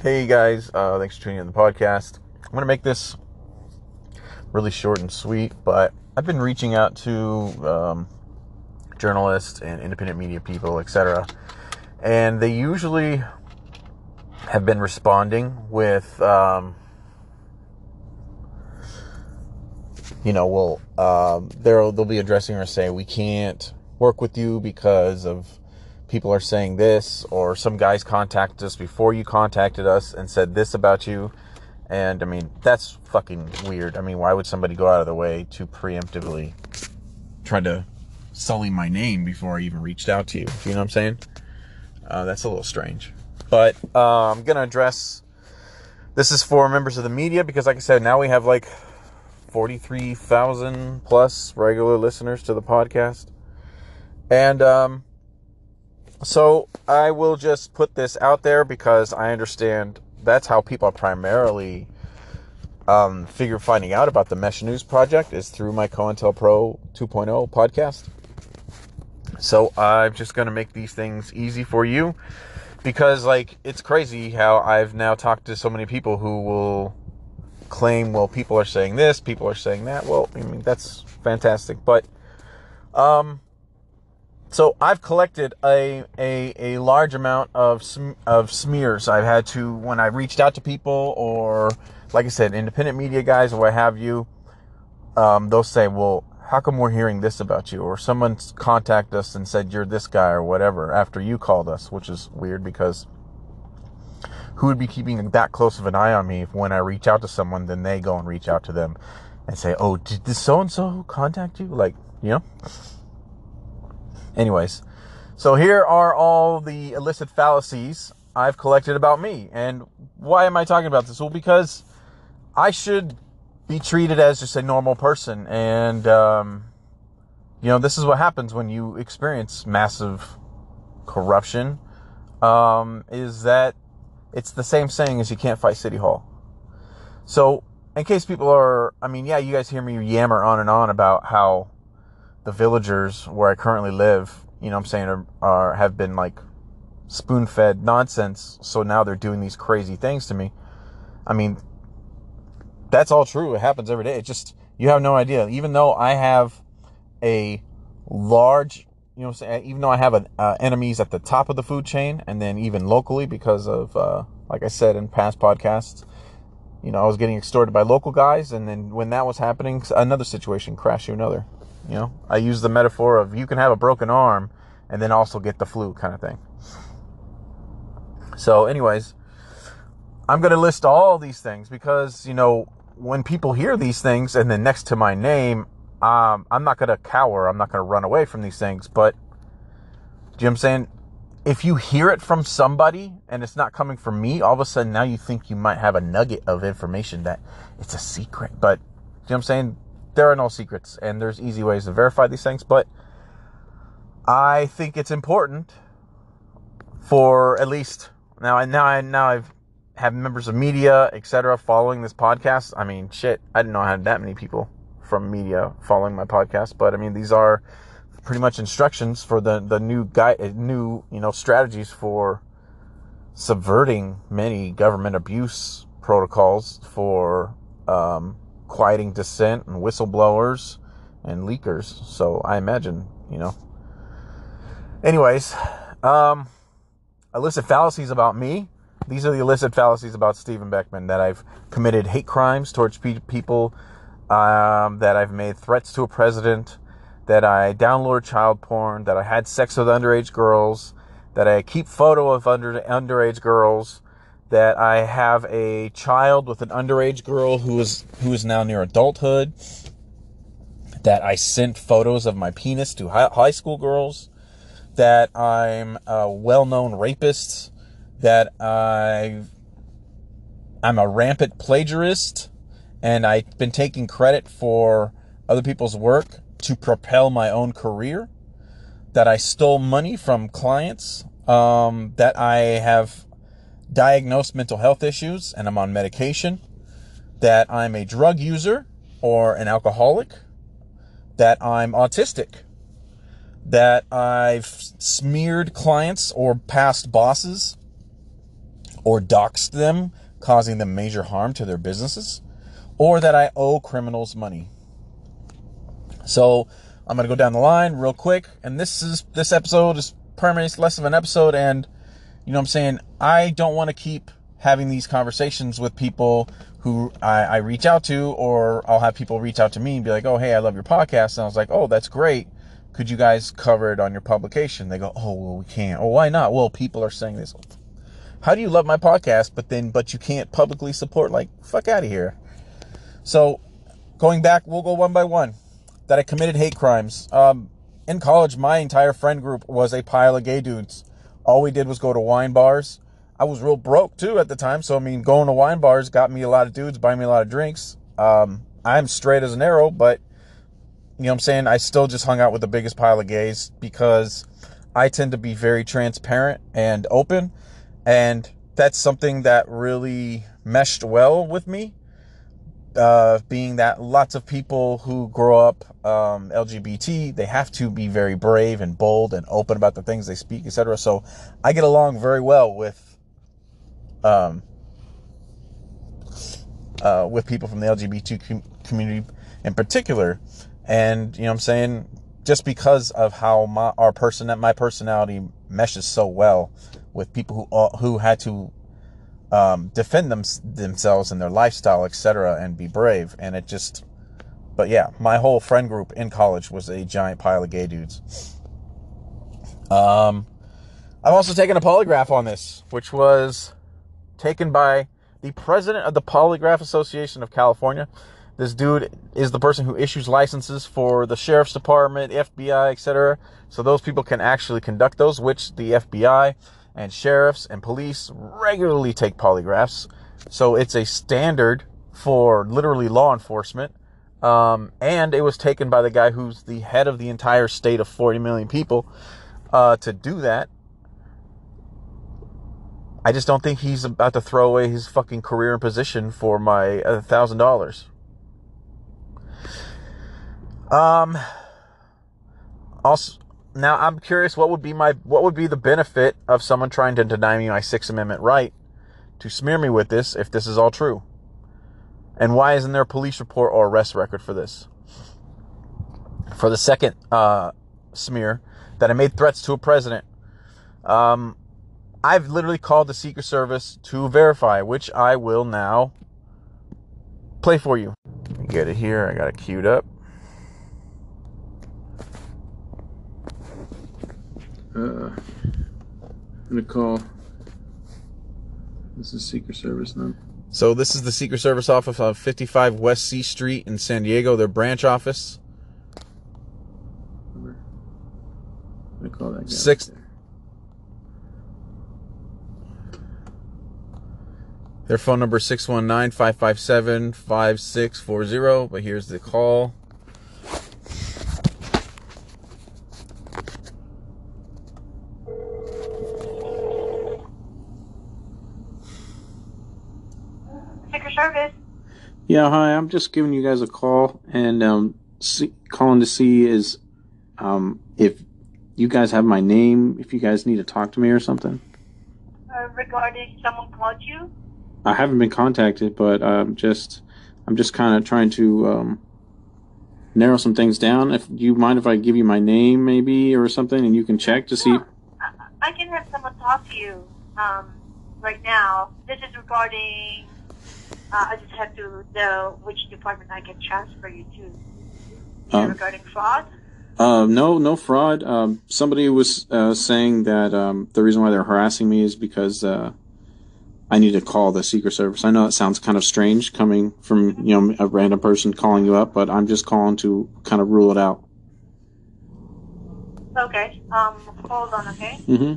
Hey guys, uh, thanks for tuning in the podcast. I'm going to make this really short and sweet, but I've been reaching out to um, journalists and independent media people, etc., and they usually have been responding with, um, you know, well, um, they'll they'll be addressing or say we can't work with you because of people are saying this, or some guys contacted us before you contacted us and said this about you. And I mean, that's fucking weird. I mean, why would somebody go out of their way to preemptively try to sully my name before I even reached out to you? You know what I'm saying? Uh, that's a little strange. But uh, I'm going to address this is for members of the media because, like I said, now we have like 43,000 plus regular listeners to the podcast. And um, so I will just put this out there because I understand that's how people primarily um, figure finding out about the Mesh News project is through my COINTELPRO 2.0 podcast. So I'm just going to make these things easy for you because, like, it's crazy how I've now talked to so many people who will claim, well, people are saying this, people are saying that. Well, I mean, that's fantastic. But, um, so I've collected a, a, a large amount of, sm- of smears. I've had to, when I reached out to people or, like I said, independent media guys or what have you, um, they'll say, well, how come we're hearing this about you? Or someone's contacted us and said you're this guy or whatever after you called us, which is weird because who would be keeping that close of an eye on me if when I reach out to someone, then they go and reach out to them and say, oh, did this so and so contact you? Like, you know? Anyways, so here are all the illicit fallacies I've collected about me. And why am I talking about this? Well, because I should be treated as just a normal person. And, um, you know, this is what happens when you experience massive corruption, um, is that it's the same saying as you can't fight City Hall. So, in case people are, I mean, yeah, you guys hear me yammer on and on about how the villagers where I currently live, you know I'm saying, are, are have been like spoon fed nonsense. So now they're doing these crazy things to me. I mean, that's all true. It happens every day. It just, you have no idea. Even though I have a large, you know, even though I have an, uh, enemies at the top of the food chain and then even locally because of, uh, like I said in past podcasts, you know, I was getting extorted by local guys. And then when that was happening, another situation crashed to another. You know, I use the metaphor of you can have a broken arm and then also get the flu kind of thing. So, anyways, I'm going to list all these things because, you know, when people hear these things and then next to my name, um, I'm not going to cower. I'm not going to run away from these things. But, do you know what I'm saying? If you hear it from somebody and it's not coming from me, all of a sudden now you think you might have a nugget of information that it's a secret. But, you know what I'm saying? There are no secrets and there's easy ways to verify these things, but I think it's important for at least now. I now I now I've have members of media, etc., following this podcast. I mean, shit, I didn't know I had that many people from media following my podcast, but I mean, these are pretty much instructions for the the new guy, new you know strategies for subverting many government abuse protocols for um, quieting dissent and whistleblowers and leakers. So I imagine, you know. Anyways, um, illicit fallacies about me. These are the illicit fallacies about Stephen Beckmann that I've committed hate crimes towards people, um, that I've made threats to a president, that I download child porn, that I had sex with underage girls, that I keep photo of under underage girls, that I have a child with an underage girl who is who is now near adulthood. That I sent photos of my penis to high school girls. That I'm a well-known rapist. That I I'm a rampant plagiarist, and I've been taking credit for other people's work to propel my own career. That I stole money from clients. Um, that I have diagnosed mental health issues and I'm on medication, that I'm a drug user or an alcoholic, that I'm autistic, that I've smeared clients or past bosses, or doxed them, causing them major harm to their businesses, or that I owe criminals money. So I'm gonna go down the line real quick, and this is this episode is permanently less of an episode, and you know what I'm saying I don't want to keep having these conversations with people who I, I, reach out to, or I'll have people reach out to me and be like, "Oh, hey, I love your podcast," and I was like, "Oh, that's great. Could you guys cover it on your publication?" They go, "Oh, well, we can't." Oh, why not? Well, people are saying this. How do you love my podcast, but then but you can't publicly support? Like, fuck out of here. So, going back, we'll go one by one. That I committed hate crimes. Um, in college, my entire friend group was a pile of gay dudes. All we did was go to wine bars I was real broke too at the time. So, I mean, going to wine bars got me a lot of dudes, buying me a lot of drinks. Um, I'm straight as an arrow, but you know what I'm saying? I still just hung out with the biggest pile of gays because I tend to be very transparent and open. And that's something that really meshed well with me. Uh, being that lots of people who grow up um, LGBT, they have to be very brave and bold and open about the things they speak, etc. So I get along very well with um, uh, with people from the LGBT com- community in particular. And, you know I'm saying? Just because of how my, our person, my personality meshes so well with people who, uh, who had to, um, defend them, themselves and their lifestyle, etc., and be brave. And it just, but yeah, my whole friend group in college was a giant pile of gay dudes. Um, I've also taken a polygraph on this, which was taken by the president of the Polygraph Association of California. This dude is the person who issues licenses for the sheriff's department, FBI, etc. So those people can actually conduct those, which the FBI and sheriffs and police regularly take polygraphs. So it's a standard for literally law enforcement. Um, and it was taken by the guy who's the head of the entire state of 40 million people uh, to do that. I just don't think he's about to throw away his fucking career and position for my thousand dollars. Um. Also, now I'm curious. What would be my what would be the benefit of someone trying to deny me my Sixth Amendment right to smear me with this if this is all true? And why isn't there a police report or arrest record for this? For the second uh, smear, that I made threats to a president. Um, I've literally called the Secret Service to verify, which I will now play for you. Get it here. I got it queued up. Uh, I'm gonna call. This is Secret Service now. So this is the Secret Service office on 55 West C Street in San Diego, their branch office. I'm gonna call that guy. Six. Their phone number 619-557-5640, but here's the call. Yeah, hi. I'm just giving you guys a call and um, see, calling to see is um, if you guys have my name, if you guys need to talk to me or something. Uh, regarding someone called you? I haven't been contacted, but I'm just I'm just kind of trying to um, narrow some things down. If you mind if I give you my name, maybe or something, and you can check to see. I can have someone talk to you um, right now. This is regarding. Uh, I just have to know which department I can transfer you to. Um, regarding fraud. Uh, no, no fraud. Um, somebody was uh, saying that um, the reason why they're harassing me is because uh, I need to call the Secret Service. I know it sounds kind of strange coming from, you know, a random person calling you up, but I'm just calling to kind of rule it out. Okay. Um, hold on, okay? Mm-hmm.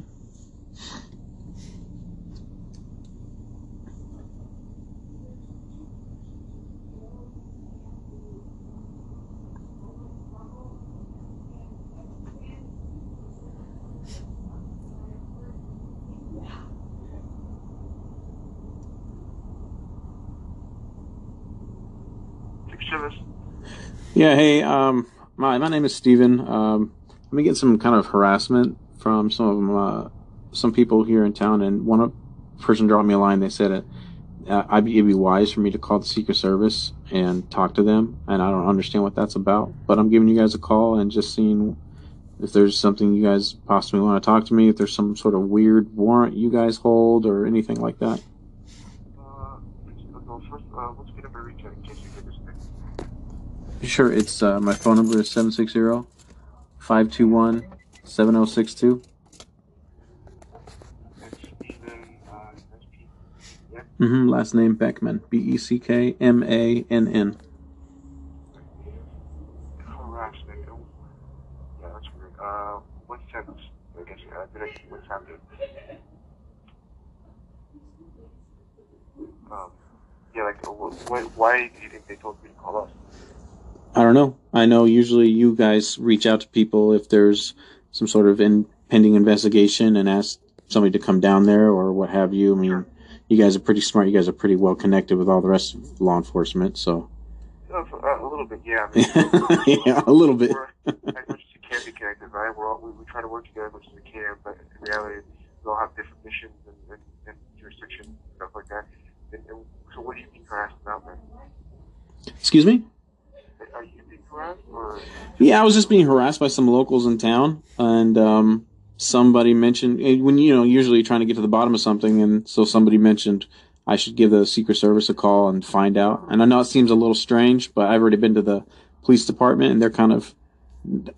Service. Yeah, hey, um, my my name is Steven. Um, I've been getting some kind of harassment from some of uh, some people here in town, and one person dropped me a line. They said it. Uh, I'd be, it'd be wise for me to call the Secret Service and talk to them, and I don't understand what that's about. But I'm giving you guys a call and just seeing if there's something you guys possibly want to talk to me. If there's some sort of weird warrant you guys hold or anything like that. Uh, no, first, uh, what's the number reach out in case you get disconnected? Sure, it's uh, my phone number is 760 521 7062. And Stephen, uh, SP. Mm-hmm. Last name Beckmann. B E C K M A N N. Um, yeah, like, wh- wh- why do you think they told me to call us? I don't know. I know usually you guys reach out to people if there's some sort of in, pending investigation and ask somebody to come down there or what have you. I mean, you guys are pretty smart. You guys are pretty well connected with all the rest of law enforcement, so for- a little bit, yeah. I mean, yeah, a little bit. We're, as much as you can be connected, right? We're all, we, we try to work together as much as we can, but in reality, we all have different missions and, and, and jurisdictions and stuff like that. And, and so, what do you being harassed about, man? Excuse me. Yeah, I was just being harassed by some locals in town, and um, somebody mentioned eh, when you know usually you're trying to get to the bottom of something, and so somebody mentioned I should give the Secret Service a call and find out. And I know it seems a little strange, but I've already been to the police department, and they're kind of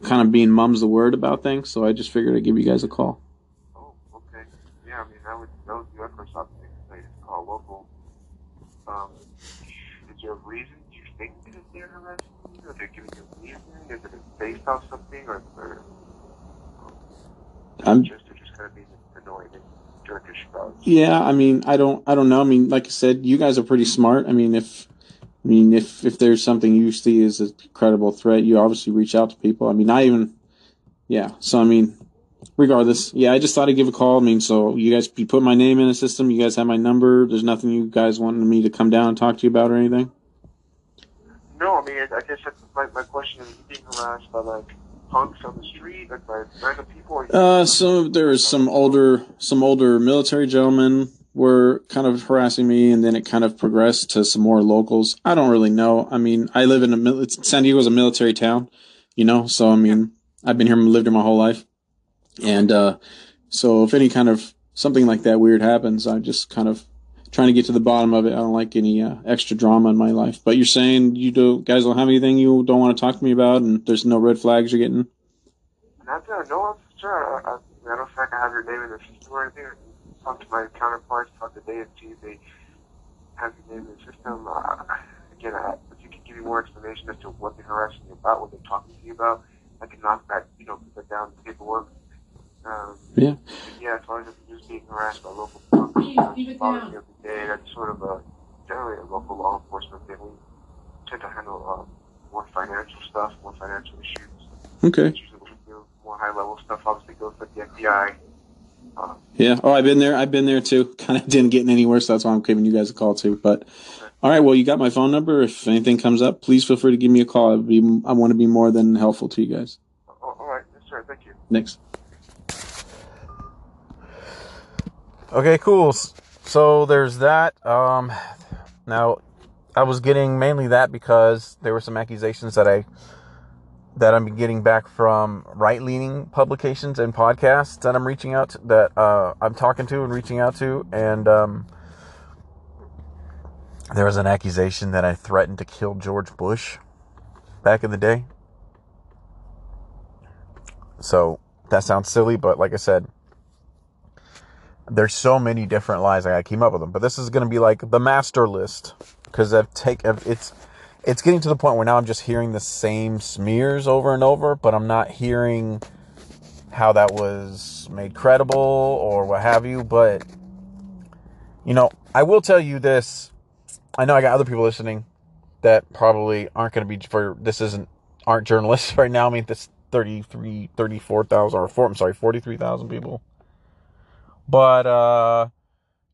kind of being mum's the word about things. So I just figured I'd give you guys a call. oh, okay, yeah? I mean, that would that would be our first option. Like, call local. Um, is there a reason you think that they're harassing you, or they're giving you a reason? Is it based off something, or, or um, I'm just just kind of being annoying and jerkish about? Yeah, I mean, I don't, I don't know. I mean, like I said, you guys are pretty smart. I mean, if, I mean, if if there's something you see as a credible threat, you obviously reach out to people. I mean, I even, yeah. So I mean, regardless, yeah, I just thought I'd give a call. I mean, so you guys, you put my name in the system. You guys have my number. There's nothing you guys wanted me to come down and talk to you about or anything. No, I mean, I I guess that's my, my question is, being harassed by like punks on the street, like by random people? Or Uh, so there was some older, some older military gentlemen were kind of harassing me, and then it kind of progressed to some more locals. I don't really know. I mean, I live in a mil- it's, San Diego's a military town, you know. So I mean, I've been here, lived here my whole life, and uh, so if any kind of something like that weird happens, I just kind of trying to get to the bottom of it. I don't like any uh, extra drama in my life. But you're saying you do, guys don't have anything you don't want to talk to me about, and there's no red flags you're getting. Not that I know of, sir. I, I, I don't think I have your name in the system or anything. Talk to my counterparts, talk and see if they have your name in the system. Uh, again, I, if you could give me more explanation as to what they're harassing you about, what they're talking to you about, I can knock that, you know, put that down the paperwork. Um, Yeah. yeah, as far as if you're just being harassed by local punks, Please, leave it bothering down. you every day, that's sort of a generally a local law enforcement thing. We tend to handle um, more financial stuff, more financial issues. Okay. It's usually we do. More high level stuff obviously goes with the FBI. Um, Yeah. Oh, I've been there. I've been there too. Kind of didn't get anywhere, so that's why I'm giving you guys a call too. But all right. Well, you got my phone number. If anything comes up, please feel free to give me a call. I'd be, I want to be more than helpful to you guys. oh, all right, yes, sir. Thank you. Next. Okay, cool. So there's that. Um, now, I was getting mainly that because there were some accusations that I that I'm getting back from right-leaning publications and podcasts that I'm reaching out to, that uh, I'm talking to and reaching out to, and um, there was an accusation that I threatened to kill George Bush back in the day. So that sounds silly, but like I said, there's so many different lies I gotta up with them. But this is gonna be like the master list because I've take it's it's getting to the point where now I'm just hearing the same smears over and over, but I'm not hearing how that was made credible or what have you. But you know, I will tell you this. I know I got other people listening that probably aren't going to be for this isn't aren't journalists right now. I mean, this 33, 34,000 or four, I'm sorry, 43,000 people. But, uh,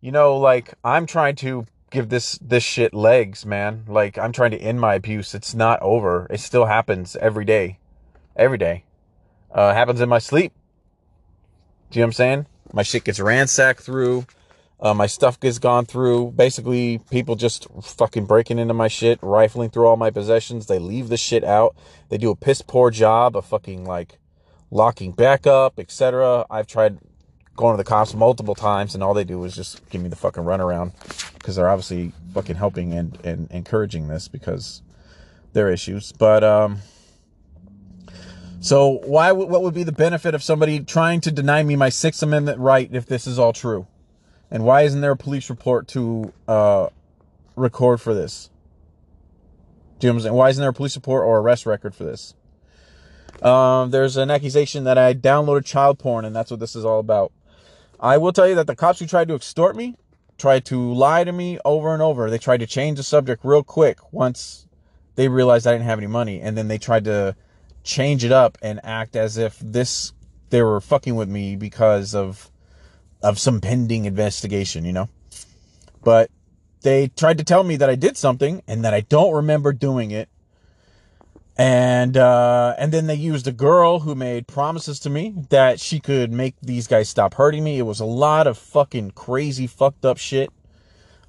you know, like I'm trying to give this, this shit legs, man. Like I'm trying to end my abuse. It's not over. It still happens every day, every day. Uh, happens in my sleep. Do you know what I'm saying? My shit gets ransacked through. Uh, my stuff gets gone through. Basically, people just fucking breaking into my shit, rifling through all my possessions. They leave the shit out. They do a piss poor job of fucking like locking back up, etc. I've tried going to the cops multiple times, and all they do is just give me the fucking runaround because they're obviously fucking helping and, and encouraging this because their issues. But um, so why? What would be the benefit of somebody trying to deny me my Sixth Amendment right if this is all true? And why isn't there a police report to uh, record for this? Do you saying? Why isn't there a police report or arrest record for this? Um, there's an accusation that I downloaded child porn, and that's what this is all about. I will tell you that the cops who tried to extort me tried to lie to me over and over. They tried to change the subject real quick once they realized I didn't have any money, and then they tried to change it up and act as if this they were fucking with me because of of some pending investigation, you know. But they tried to tell me that I did something and that I don't remember doing it. And uh, and then they used a girl who made promises to me that she could make these guys stop hurting me. It was a lot of fucking crazy, fucked up shit.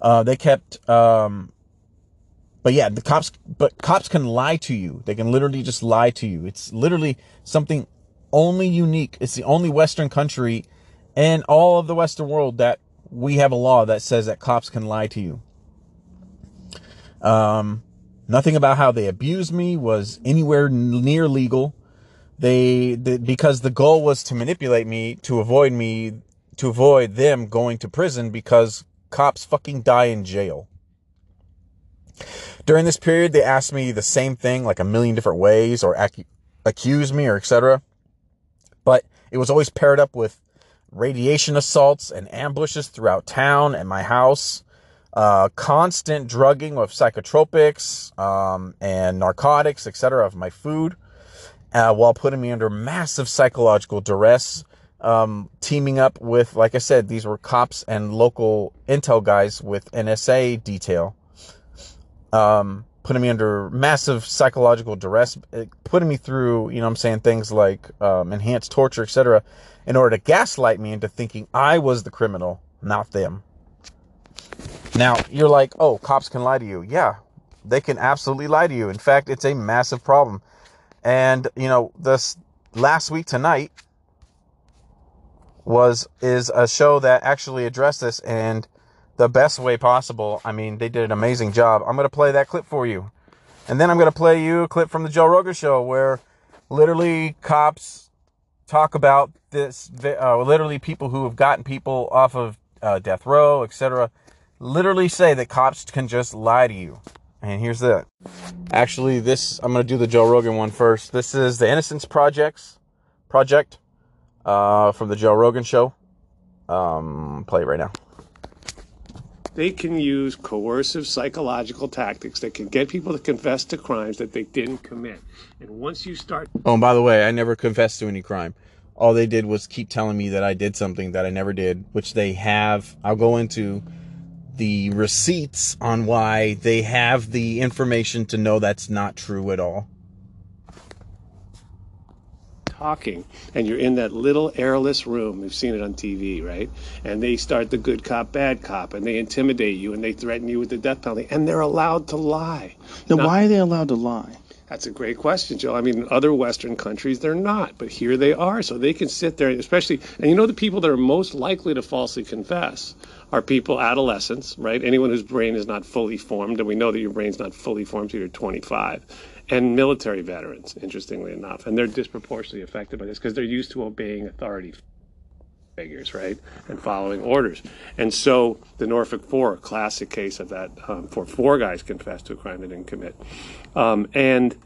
Uh, they kept, um, but yeah, the cops, but cops can lie to you. They can literally just lie to you. It's literally something only unique. It's the only Western country in all of the Western world that we have a law that says that cops can lie to you. Um, nothing about how they abused me was anywhere near legal. They, they, because the goal was to manipulate me to avoid me, to avoid them going to prison because cops fucking die in jail. During this period, they asked me the same thing like a million different ways or ac- accuse me or etc. But it was always paired up with radiation assaults and ambushes throughout town and my house, uh, constant drugging with psychotropics um, and narcotics, etc., of my food, uh, while putting me under massive psychological duress. Um, teaming up with, like I said, these were cops and local intel guys with NSA detail. Um, putting me under massive psychological duress, putting me through, you know I'm saying, things like um, enhanced torture, etc in order to gaslight me into thinking I was the criminal, not them. Now, you're like, oh, cops can lie to you. Yeah, they can absolutely lie to you. In fact, it's a massive problem. And, you know, this last week tonight was is a show that actually addressed this and the best way possible. I mean, they did an amazing job. I'm going to play that clip for you. And then I'm going to play you a clip from the Joe Rogan show where literally cops talk about this uh, literally people who have gotten people off of uh, death row etc literally say that cops can just lie to you and here's that actually this i'm going to do the joe rogan one first this is the innocence projects project uh, from the joe rogan show um, play it right now they can use coercive psychological tactics that can get people to confess to crimes that they didn't commit. And once you start. Oh, and by the way, I never confessed to any crime. All they did was keep telling me that I did something that I never did, which they have. I'll go into the receipts on why they have the information to know that's not true at all. Talking and you're in that little airless room. We've seen it on tv right? And they start the good cop bad cop and they intimidate you and they threaten you with the death penalty and they're allowed to lie. Now, now why are they allowed to lie? that's a great question, Joe. I mean, in other Western countries, they're not, but here they are. So they can sit there, especially, and you know, the people that are most likely to falsely confess are people, adolescents, right? Anyone whose brain is not fully formed, and we know that your brain's not fully formed till you're 25 and military veterans, interestingly enough. And they're disproportionately affected by this because they're used to obeying authority figures, right, and following orders. And so the Norfolk Four, a classic case of that, um, for four guys confessed to a crime they didn't commit, um, and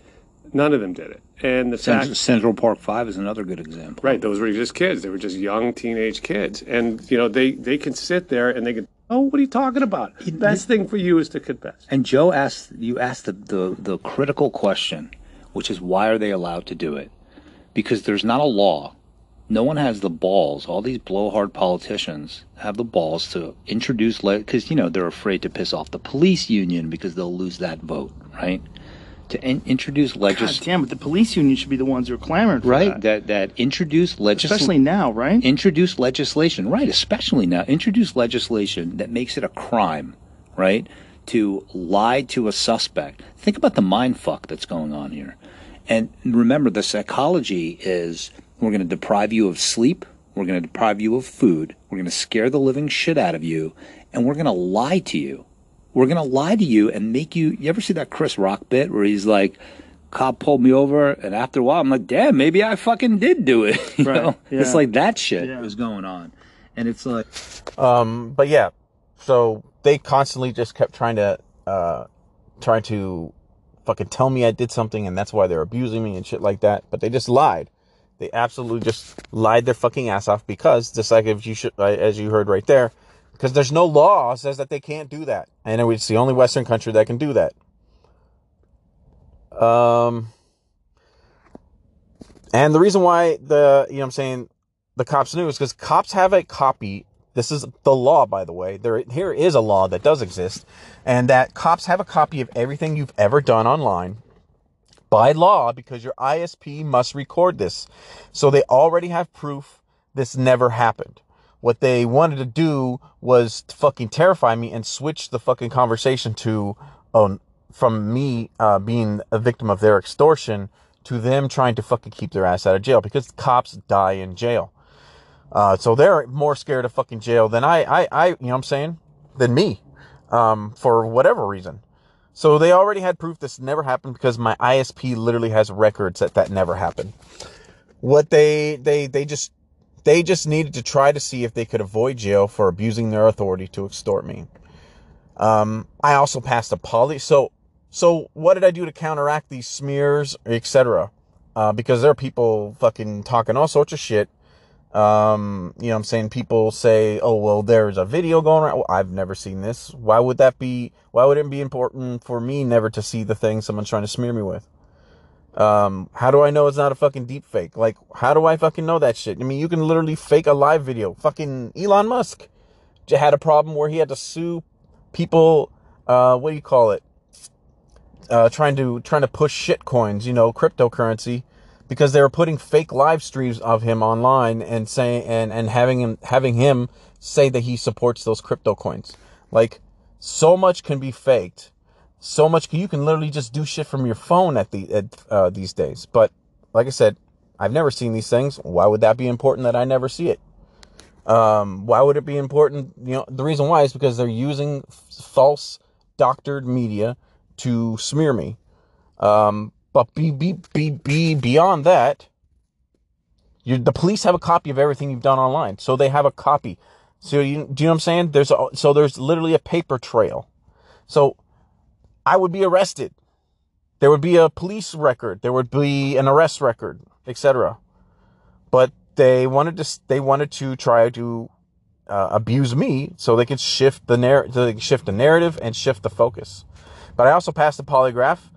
none of them did it. And the Central, fact, Central Park Five is another good example. Right, those were just kids. They were just young teenage kids, and you know they they can sit there and they can Oh, what are you talking about? The best thing for you is to confess. And Joe asked you asked the, the, the critical question, which is why are they allowed to do it? Because there's not a law. No one has the balls. All these blowhard politicians have the balls to introduce because you know they're afraid to piss off the police union because they'll lose that vote, right? To in- introduce God legislation. damn it! The police union should be the ones who are clamoring for Right, that. that that introduce legislation. Especially now, right? introduce legislation, right? Especially now, introduce legislation that makes it a crime, right? To lie to a suspect. Think about the mind fuck that's going on here. And remember, the psychology is we're going to deprive you of sleep, we're going to deprive you of food, we're going to scare the living shit out of you, and we're going to lie to you. We're going to lie to you and make you. You ever see that Chris Rock bit where he's like, cop pulled me over, and after a while, I'm like, damn, maybe I fucking did do it. You Right, know, yeah. it's like that shit Yeah. was going on, and it's like, Um, but yeah, so they constantly just kept trying to, uh, trying to fucking tell me I did something and that's why they're abusing me and shit like that. But they just lied. They absolutely just lied their fucking ass off because just like if you should, uh, as you heard right there, because there's no law says that they can't do that. And it's the only Western country that can do that. Um, and the reason why the, you know I'm saying, the cops knew is because cops have a copy. This is the law, by the way. There, here is a law that does exist, and that cops have a copy of everything you've ever done online by law because your ISP must record this. So they already have proof this never happened. What they wanted to do was to fucking terrify me and switch the fucking conversation to, oh, from me uh, being a victim of their extortion to them trying to fucking keep their ass out of jail because cops die in jail. Uh, so they're more scared of fucking jail than I, I, I, you know what I'm saying? Than me. Um, for whatever reason. So they already had proof this never happened because my ISP literally has records that that never happened. What they, they, they just, they just needed to try to see if they could avoid jail for abusing their authority to extort me. Um, I also passed a poly. So, so what did I do to counteract these smears, etc.? Uh, because there are people fucking talking all sorts of shit. Um, you know I'm saying? People say, oh, well, there's a video going around. Well, I've never seen this. Why would that be? Why would it be important for me never to see the thing someone's trying to smear me with? Um, how do I know it's not a fucking deep fake? Like, how do I fucking know that shit? I mean, you can literally fake a live video. Fucking Elon Musk had a problem where he had to sue people, uh, what do you call it? Uh, trying to, trying to push shit coins, you know, cryptocurrency because they were putting fake live streams of him online and saying, and, and having him, having him say that he supports those crypto coins. Like, so much can be faked so much you can literally just do shit from your phone at the at, uh, these days. But like i said i've never seen these things. Why would that be important that i never see it? Um why would it be important you know the reason why is because they're using false doctored media to smear me. Um but be be be, be beyond that you the police have a copy of everything you've done online. So they have a copy. So you do you know what i'm saying? There's a, so there's literally a paper trail. So I would be arrested. There would be a police record. There would be an arrest record, etc. But they wanted to they wanted to try to uh, abuse me so they could shift the narr- so they could shift the narrative and shift the focus. But I also passed the polygraph,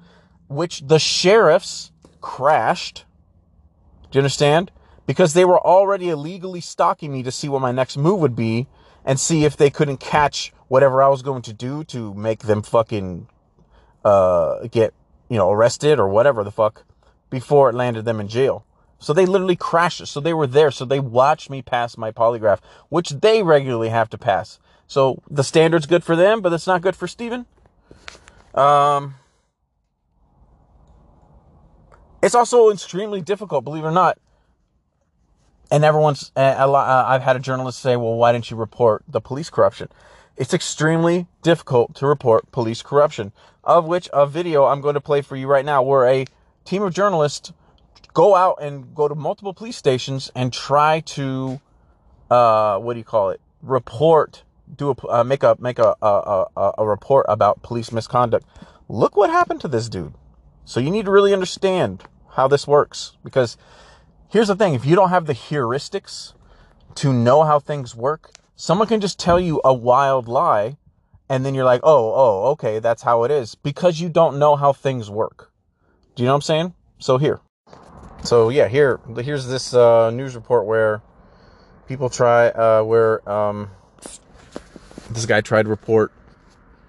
which the sheriffs crashed. Do you understand? Because they were already illegally stalking me to see what my next move would be and see if they couldn't catch whatever I was going to do to make them fucking uh, get, you know, arrested or whatever the fuck before it landed them in jail. So they literally crashed it. So they were there. So they watched me pass my polygraph, which they regularly have to pass. So the standard's good for them, but it's not good for Steven. Um, it's also extremely difficult, believe it or not. And everyone's, uh, I've had a journalist say, well, why didn't you report the police corruption? It's extremely difficult to report police corruption, of which a video I'm going to play for you right now, where a team of journalists go out and go to multiple police stations and try to, uh, what do you call it? Report, do a, uh, make a, make a, a, a, a report about police misconduct. Look what happened to this dude. So you need to really understand how this works because here's the thing. If you don't have the heuristics to know how things work, someone can just tell you a wild lie and then you're like, oh, oh, okay, that's how it is because you don't know how things work. Do you know what I'm saying? So here. So yeah, here, here's this uh, news report where people try, uh, where um, this guy tried to report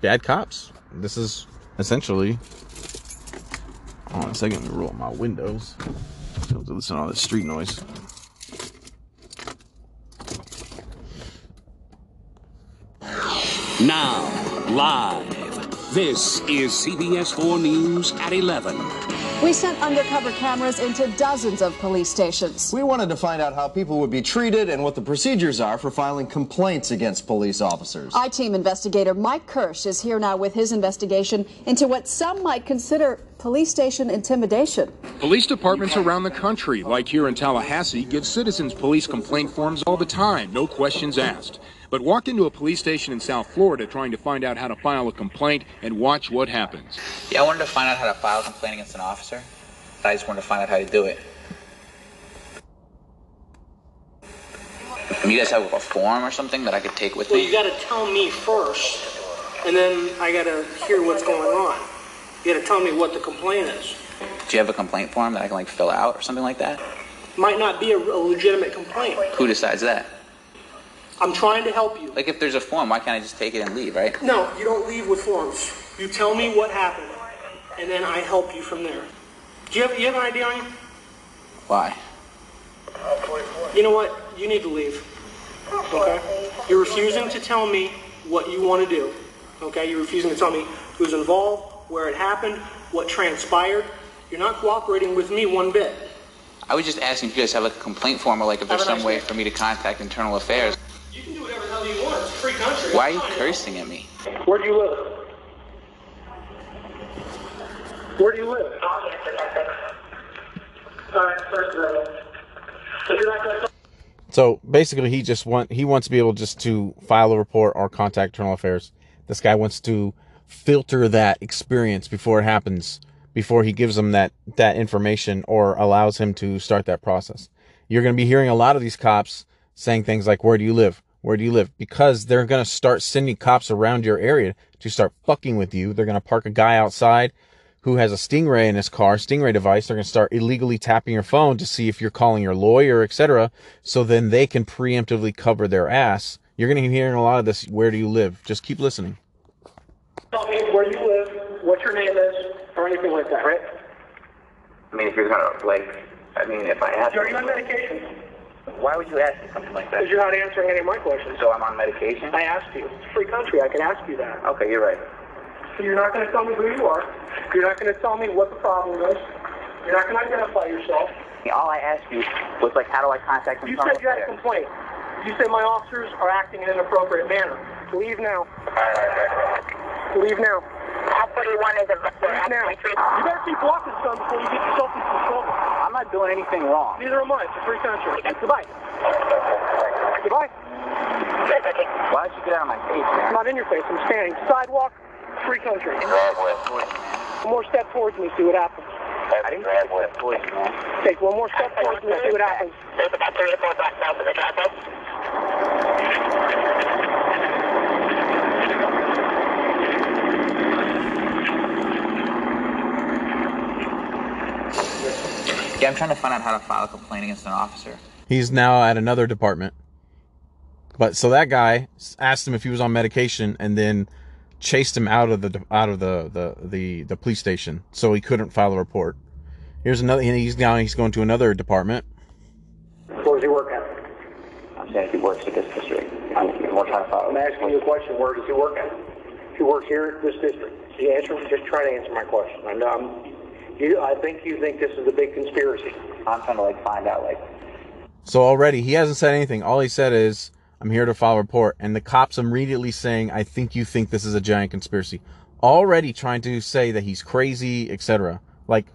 bad cops. This is essentially Hold on a second, let me roll my windows. Listen to all this street noise. Now, live. This is CBS 4 News at 11. We sent undercover cameras into dozens of police stations. We wanted to find out how people would be treated and what the procedures are for filing complaints against police officers. I-team investigator Mike Kirsch is here now with his investigation into what some might consider police station intimidation. Police departments around the country, like here in Tallahassee, give citizens police complaint forms all the time, no questions asked. But walk into a police station in South Florida trying to find out how to file a complaint and watch what happens. Yeah, I wanted to find out how to file a complaint against an officer. I just wanted to find out how to do it. I mean, you guys have a form or something that I could take with Well, me? you gotta tell me first, and then I gotta hear what's going on. You gotta tell me what the complaint is. Do you have a complaint form that I can like fill out or something like that? Might not be a, a legitimate complaint. Who decides that? I'm trying to help you. Like if there's a form, why can't I just take it and leave, right? No, you don't leave with forms. You tell me what happened, and then I help you from there. Do you have, you have an idea on you? Why? You know what? You need to leave. Okay? You're refusing to tell me what you want to do. Okay? You're refusing to tell me who's involved, where it happened, what transpired. You're not cooperating with me one bit. I was just asking if you guys have like a complaint form or like if there's Have a some nice way day. for me to contact internal affairs. You can do whatever the hell you want. It's a free country. Why are you cursing at me? Where do you live? Where do you live? All right, first of all, if you're not going to So basically, he just want he wants to be able just to file a report or contact internal affairs. This guy wants to filter that experience before it happens, before he gives them that that information or allows him to start that process. You're going to be hearing a lot of these cops saying things like, "Where do you live? Where do you live?" Because they're going to start sending cops around your area to start fucking with you. They're going to park a guy outside who has a Stingray in his car, Stingray device. They're going to start illegally tapping your phone to see if you're calling your lawyer, etc. So then they can preemptively cover their ass. You're going to be hearing a lot of this. Where do you live? Just keep listening. tell me where you live, what your name is, or anything like that, right? I mean, if you're gonna like, I mean, if I ask, Are you on medication? why would you ask me something like that? Because you're not answering any of my questions. So I'm on medication. I asked you. It's a free country. I can ask you that. Okay, you're right. So you're not going to tell me who you are. You're not going to tell me what the problem is. You're not to identify yourself. All I asked you was like, how do I contact the? You said you had a complaint. You said my officers are acting in an inappropriate manner. Leave now. Leave now. Leave now. You better keep walking, son, before you get yourself into trouble. I'm not doing anything wrong. Neither am I. It's a free country. Goodbye. Goodbye. Why did you get out of my face, I'm not in your face. I'm standing. Sidewalk, free country. One more step towards me, see what happens. I didn't grab what towards you, man. Take one more step towards me, see what happens. Yeah, I'm trying to find out how to file a complaint against an officer. He's now at another department. But so that guy asked him if he was on medication and then chased him out of the out of the the the, the police station so he couldn't file a report. Here's another and he's now he's going to another department. Where does he work at? I'm saying if he works at this district, I'm, we're trying to file. I'm asking you a question. Where does he work at? He works here at this district. You answer, just try to answer my question. I know, I'm, you, I think you think this is a big conspiracy. I'm trying to like find out like So already he hasn't said anything. All he said is, I'm here to file a report. And the cops immediately saying, I think you think this is a giant conspiracy. Already trying to say that he's crazy, etc. Like,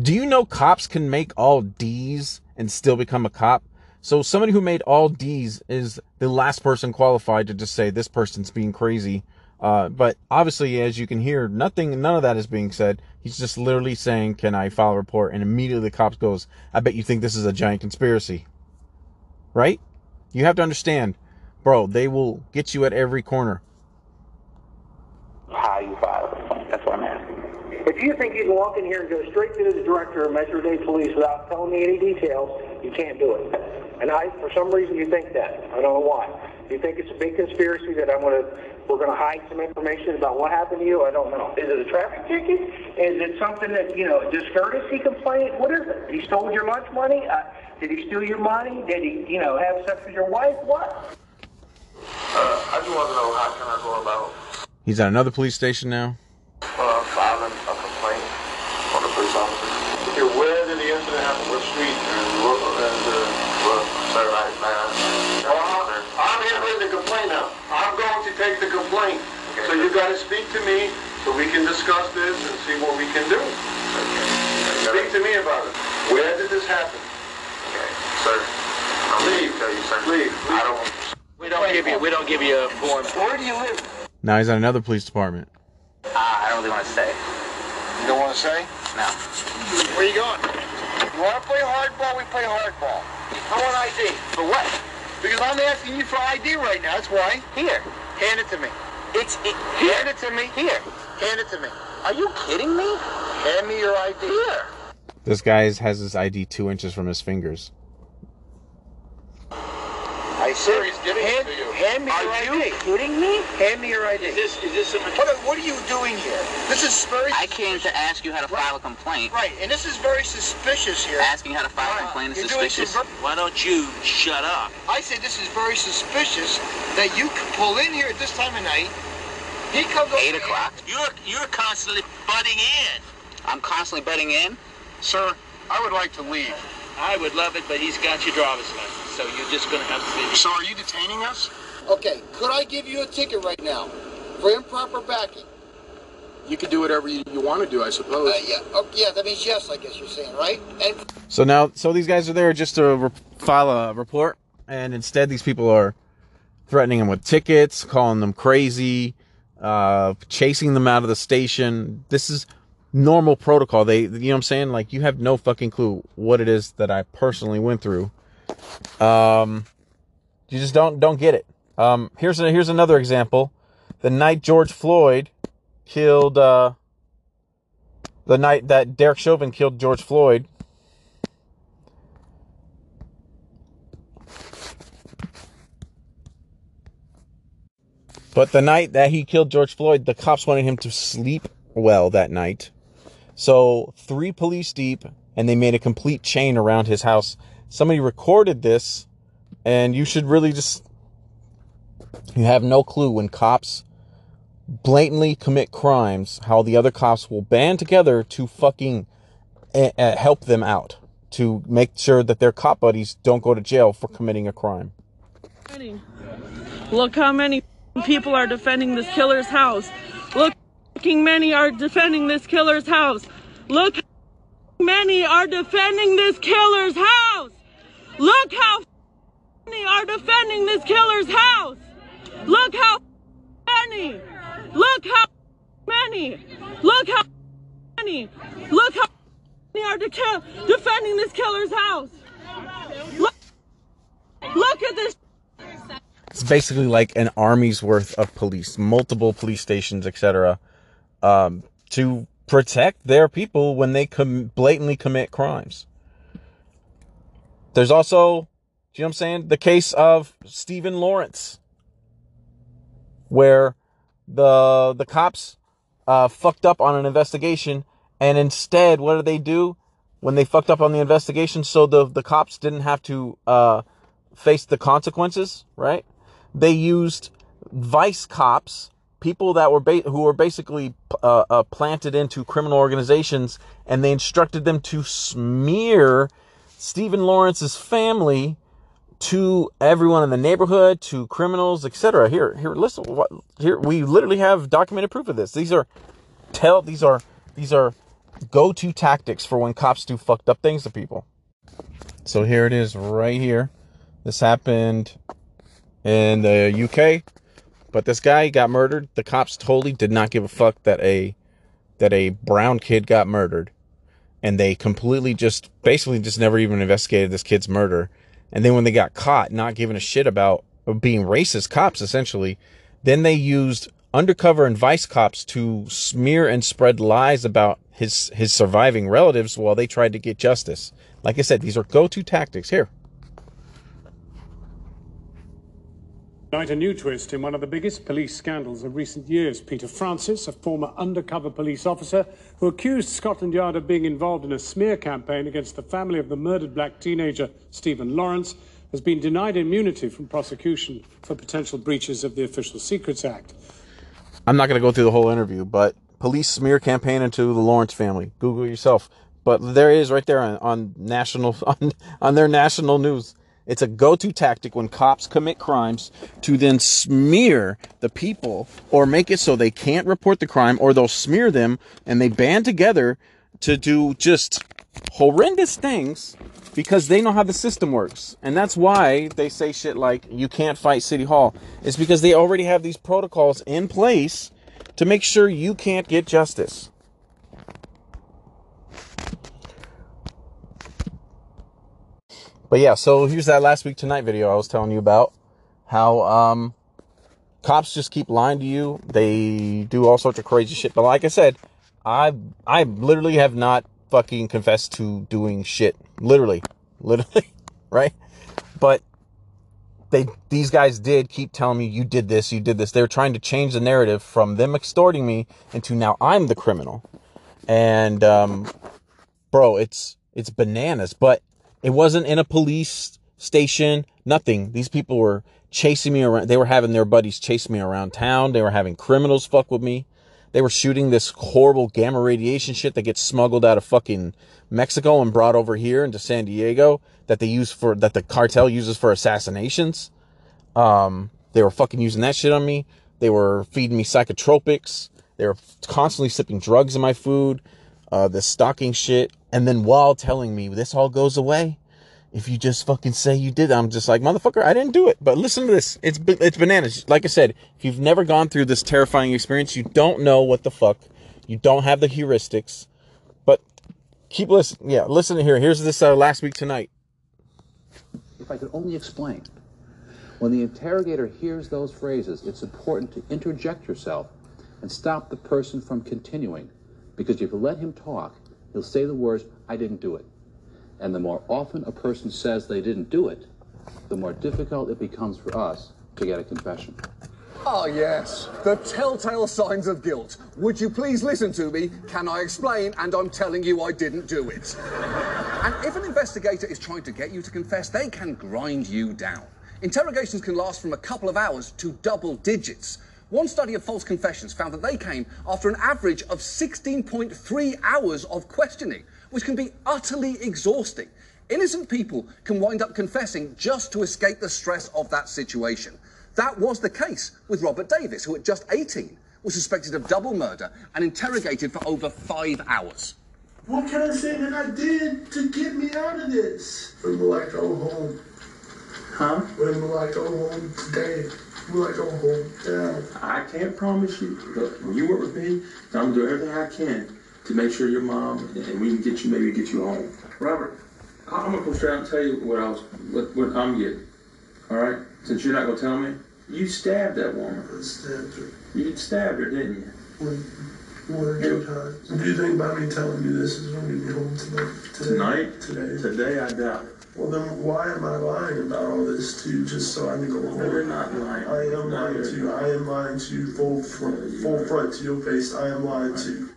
do you know cops can make all D's and still become a cop? So somebody who made all D's is the last person qualified to just say this person's being crazy. Uh, but obviously, as you can hear, nothing, none of that is being said. He's just literally saying, "Can I file a report?" And immediately the cops goes, "I bet you think this is a giant conspiracy." Right? You have to understand, bro. They will get you at every corner. how you file. That's what I'm asking. If you think you can walk in here and go straight to the director of Metro Dade Police without telling me any details, you can't do it. And I, for some reason, you think that. I don't know why. Do you think it's a big conspiracy that I'm gonna we're gonna hide some information about what happened to you? I don't know. Is it a traffic ticket? Is it something that you know a discourtesy complaint? What is it? He stole your lunch money? Uh, did he steal your money? Did he you know have sex with your wife? What? Uh, I just want to know how can I go about He's at another police station now. uh, filing a complaint on the police officer. Okay, where did the incident happen? What street? And what? And uh, what? Sir, right now. I'm handling the complaint now. I'm going take the complaint. So you got to speak to me so we can discuss this and see what we can do. Speak to me about it. Where did this happen? Okay, sir. Leave. tell you, sir. Please. I don't. We don't give you. We don't give you a form. Where do you live? Now he's at another police department. Ah, I don't really want to say. You don't want to say? No. Where you going? You want to play hardball? We play hardball. I want ID. For what? Because I'm asking you for ID right now. That's why. Here. Hand it to me. It's it, here. Hand it to me. Here. Hand it to me. Are you kidding me? Hand me your ID. Here. This guy has his ID two inches from his fingers. I said, hand, hand me your Are ID. you kidding me? Hand me your ID. Is this is this a What are, what are you doing here? This is very I came to ask you how to file a complaint. right, and this is very suspicious here. Asking how to file a uh, complaint is suspicious. some Why don't you shut up? I say this is very suspicious that you could pull in here at this time of night. He comes over Eight here- o'clock. You're you're constantly butting in. I'm constantly butting in. Sir, I would like to leave. I would love it, but he's got your driver's license, so you're just gonna have to leave. So are you detaining us? Okay, could I give you a ticket right now for improper backing? You can do whatever you, you want to do, I suppose. Uh, yeah, oh, yeah, that means yes, I guess you're saying, right? And So now, so these guys are there just to re- file a report, and instead these people are threatening them with tickets, calling them crazy, uh, chasing them out of the station. This is normal protocol. They, you know what I'm saying? Like you have no fucking clue what it is that I personally went through. Um, you just don't don't get it. Um, here's a, here's another example. The night George Floyd killed, uh, the night that Derek Chauvin killed George Floyd. But the night that he killed George Floyd, the cops wanted him to sleep well that night. So, three police deep, and they made a complete chain around his house. Somebody recorded this, and you should really just. You have no clue when cops blatantly commit crimes, how the other cops will band together to fucking uh, help them out, to make sure that their cop buddies don't go to jail for committing a crime. Look how many people are defending this killer's house. Look, fucking many are defending this killer's house. Look, how many are defending this killer's house. Look how many are defending this killer's house. Look how many. Look how many. Look how many. Look how many are de- defending this killer's house. Look, look at this. It's basically like an army's worth of police, multiple police stations, etc., um, to protect their people when they com- blatantly commit crimes. There's also, you know what I'm saying, the case of Stephen Lawrence, where the the cops uh, fucked up on an investigation, and instead, what did they do when they fucked up on the investigation? So the the cops didn't have to uh, face the consequences, right? They used vice cops, people that were ba- who were basically uh, uh, planted into criminal organizations, and they instructed them to smear Stephen Lawrence's family to everyone in the neighborhood, to criminals, etc. Here, here, listen. What, here, we literally have documented proof of this. These are tell. These are these are go-to tactics for when cops do fucked up things to people. So here it is, right here. This happened in the UK, but this guy got murdered. The cops totally did not give a fuck that a that a brown kid got murdered, and they completely just basically just never even investigated this kid's murder. And then when they got caught, not giving a shit about being racist cops, essentially, then they used undercover and vice cops to smear and spread lies about his his surviving relatives while they tried to get justice. Like I said, these are go-to tactics here. Tonight, a new twist in one of the biggest police scandals of recent years. Peter Francis, a former undercover police officer who accused Scotland Yard of being involved in a smear campaign against the family of the murdered black teenager Stephen Lawrence, has been denied immunity from prosecution for potential breaches of the Official Secrets Act. I'm not going to go through the whole interview, but police smear campaign into the Lawrence family. Google yourself. But there it is right there on, on national on, on their national news. It's a go-to tactic when cops commit crimes to then smear the people or make it so they can't report the crime or they'll smear them and they band together to do just horrendous things because they know how the system works. And that's why they say shit like you can't fight City Hall. It's because they already have these protocols in place to make sure you can't get justice. But yeah, so here's that last week tonight video I was telling you about. How um cops just keep lying to you. They do all sorts of crazy shit. But like I said, I I literally have not fucking confessed to doing shit. Literally. Literally. Right? But they these guys did keep telling me you did this, you did this. They're trying to change the narrative from them extorting me into now I'm the criminal. And um bro, it's it's bananas, but it wasn't in a police station, nothing. These people were chasing me around. They were having their buddies chase me around town. They were having criminals fuck with me. They were shooting this horrible gamma radiation shit that gets smuggled out of fucking Mexico and brought over here into San Diego that they use for, that the cartel uses for assassinations. Um, they were fucking using that shit on me. They were feeding me psychotropics. They were constantly sipping drugs in my food, uh, this stalking shit. And then while telling me this all goes away, if you just fucking say you did, I'm just like, motherfucker, I didn't do it. But listen to this. It's, it's bananas. Like I said, if you've never gone through this terrifying experience, you don't know what the fuck. You don't have the heuristics. But keep listening. Yeah, listen to here. Here's this uh, last week tonight. If I could only explain. When the interrogator hears those phrases, it's important to interject yourself and stop the person from continuing. Because if you let him talk, he'll say the words, I didn't do it. And the more often a person says they didn't do it, the more difficult it becomes for us to get a confession. Ah, yes. The telltale signs of guilt. Would you please listen to me? Can I explain? And I'm telling you I didn't do it. and if an investigator is trying to get you to confess, they can grind you down. Interrogations can last from a couple of hours to double digits. One study of false confessions found that they came after an average of 16.3 hours of questioning, which can be utterly exhausting. Innocent people can wind up confessing just to escape the stress of that situation. That was the case with Robert Davis, who at just 18 was suspected of double murder and interrogated for over five hours. What can I say that I did to get me out of this? When will I go home? Huh? When will I go home today? Will I go home now? I can't promise you. Look, when you work with me, I'm gonna do everything I can to make sure your mom and we can get you maybe get you home. Robert, I'm gonna come straight out and tell you what I was what, what I'm getting. All right? Since you're not gonna tell me, you stabbed that woman. I stabbed her. You stabbed her, didn't you? One, one or two times. Do you think by me telling you this is going to get home tonight? Today? Tonight? Today. Today, I doubt it. Well, then why am I lying about all this to you just so I can go home? No, you're not lying. I am No, lying to you. I am lying to you full front, full front to your face. I am lying to you.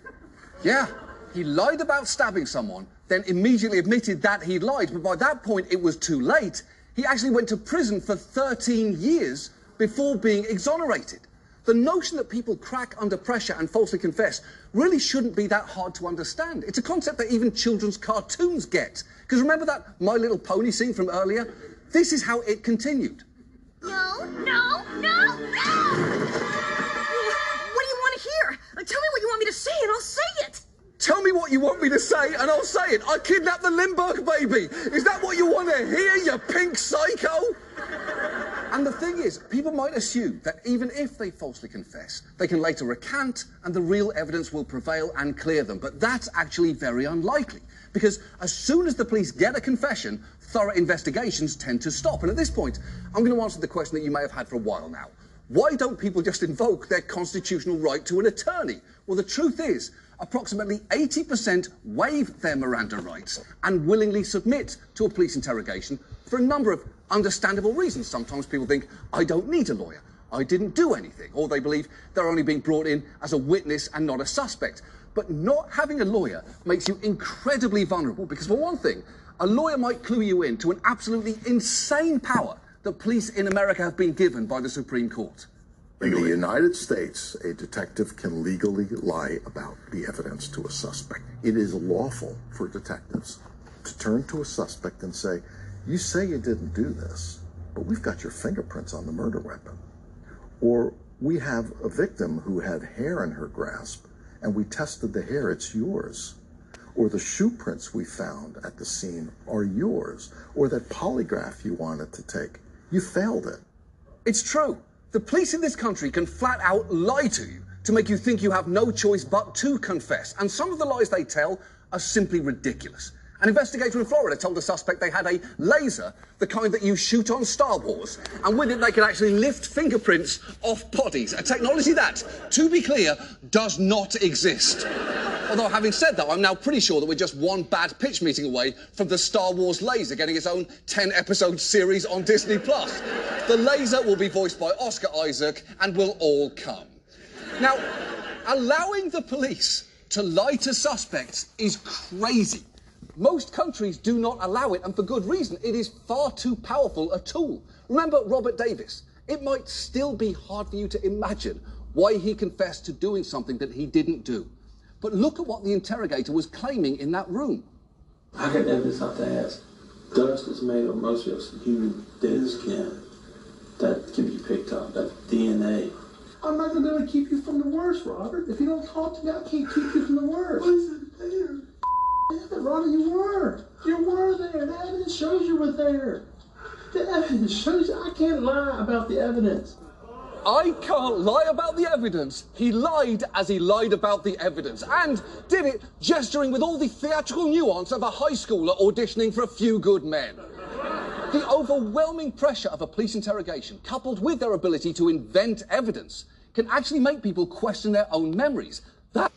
Yeah, he lied about stabbing someone, then immediately admitted that he lied, but by that point it was too late. He actually went to prison for 13 years before being exonerated. The notion that people crack under pressure and falsely confess really shouldn't be that hard to understand. It's a concept that even children's cartoons get. Because remember that My Little Pony scene from earlier? This is how it continued. No, no, no, no! What do you want to hear? Tell me what you want me to say and I'll say it. Tell me what you want me to say, and I'll say it. I kidnapped the Lindbergh baby. Is that what you want to hear, you pink psycho? And the thing is, people might assume that even if they falsely confess, they can later recant and the real evidence will prevail and clear them. But that's actually very unlikely. Because as soon as the police get a confession, thorough investigations tend to stop. And at this point, I'm going to answer the question that you may have had for a while now. Why don't people just invoke their constitutional right to an attorney? Well, the truth is, approximately 80% waive their Miranda rights and willingly submit to a police interrogation for a number of understandable reasons. Sometimes people think, I don't need a lawyer. I didn't do anything. Or they believe they're only being brought in as a witness and not a suspect. But not having a lawyer makes you incredibly vulnerable because, for one thing, a lawyer might clue you in to an absolutely insane power that police in America have been given by the Supreme Court. In the United States, a detective can legally lie about the evidence to a suspect. It is lawful for detectives to turn to a suspect and say, You say you didn't do this, but we've got your fingerprints on the murder weapon. Or we have a victim who had hair in her grasp, and we tested the hair, it's yours. Or the shoe prints we found at the scene are yours. Or that polygraph you wanted to take, you failed it. It's true. The police in this country can flat out lie to you to make you think you have no choice but to confess. And some of the lies they tell are simply ridiculous. An investigator in Florida told a suspect they had a laser, the kind that you shoot on Star Wars, and with it they could actually lift fingerprints off bodies, a technology that, to be clear, does not exist. Although, having said that, I'm now pretty sure that we're just one bad pitch meeting away from the Star Wars laser getting its own 10 episode series on Disney Plus. The laser will be voiced by Oscar Isaac and will all come. Now, allowing the police to lie to suspects is crazy. Most countries do not allow it, and for good reason. It is far too powerful a tool. Remember Robert Davis? It might still be hard for you to imagine why he confessed to doing something that he didn't do. But look at what the interrogator was claiming in that room. I got evidence off the ass. Dust is made of mostly of human dead skin that can be picked up. That DNA. I'm not going to keep you from the worst, Robert. If you don't talk to me, I can't keep you from the worst. What is it there? Robert, you were. You were there. The evidence shows you were there. The evidence shows you. I can't lie about the evidence. I can't lie about the evidence. He lied as he lied about the evidence and did it gesturing with all the theatrical nuance of a high schooler auditioning for a few good men. The overwhelming pressure of a police interrogation, coupled with their ability to invent evidence, can actually make people question their own memories. That.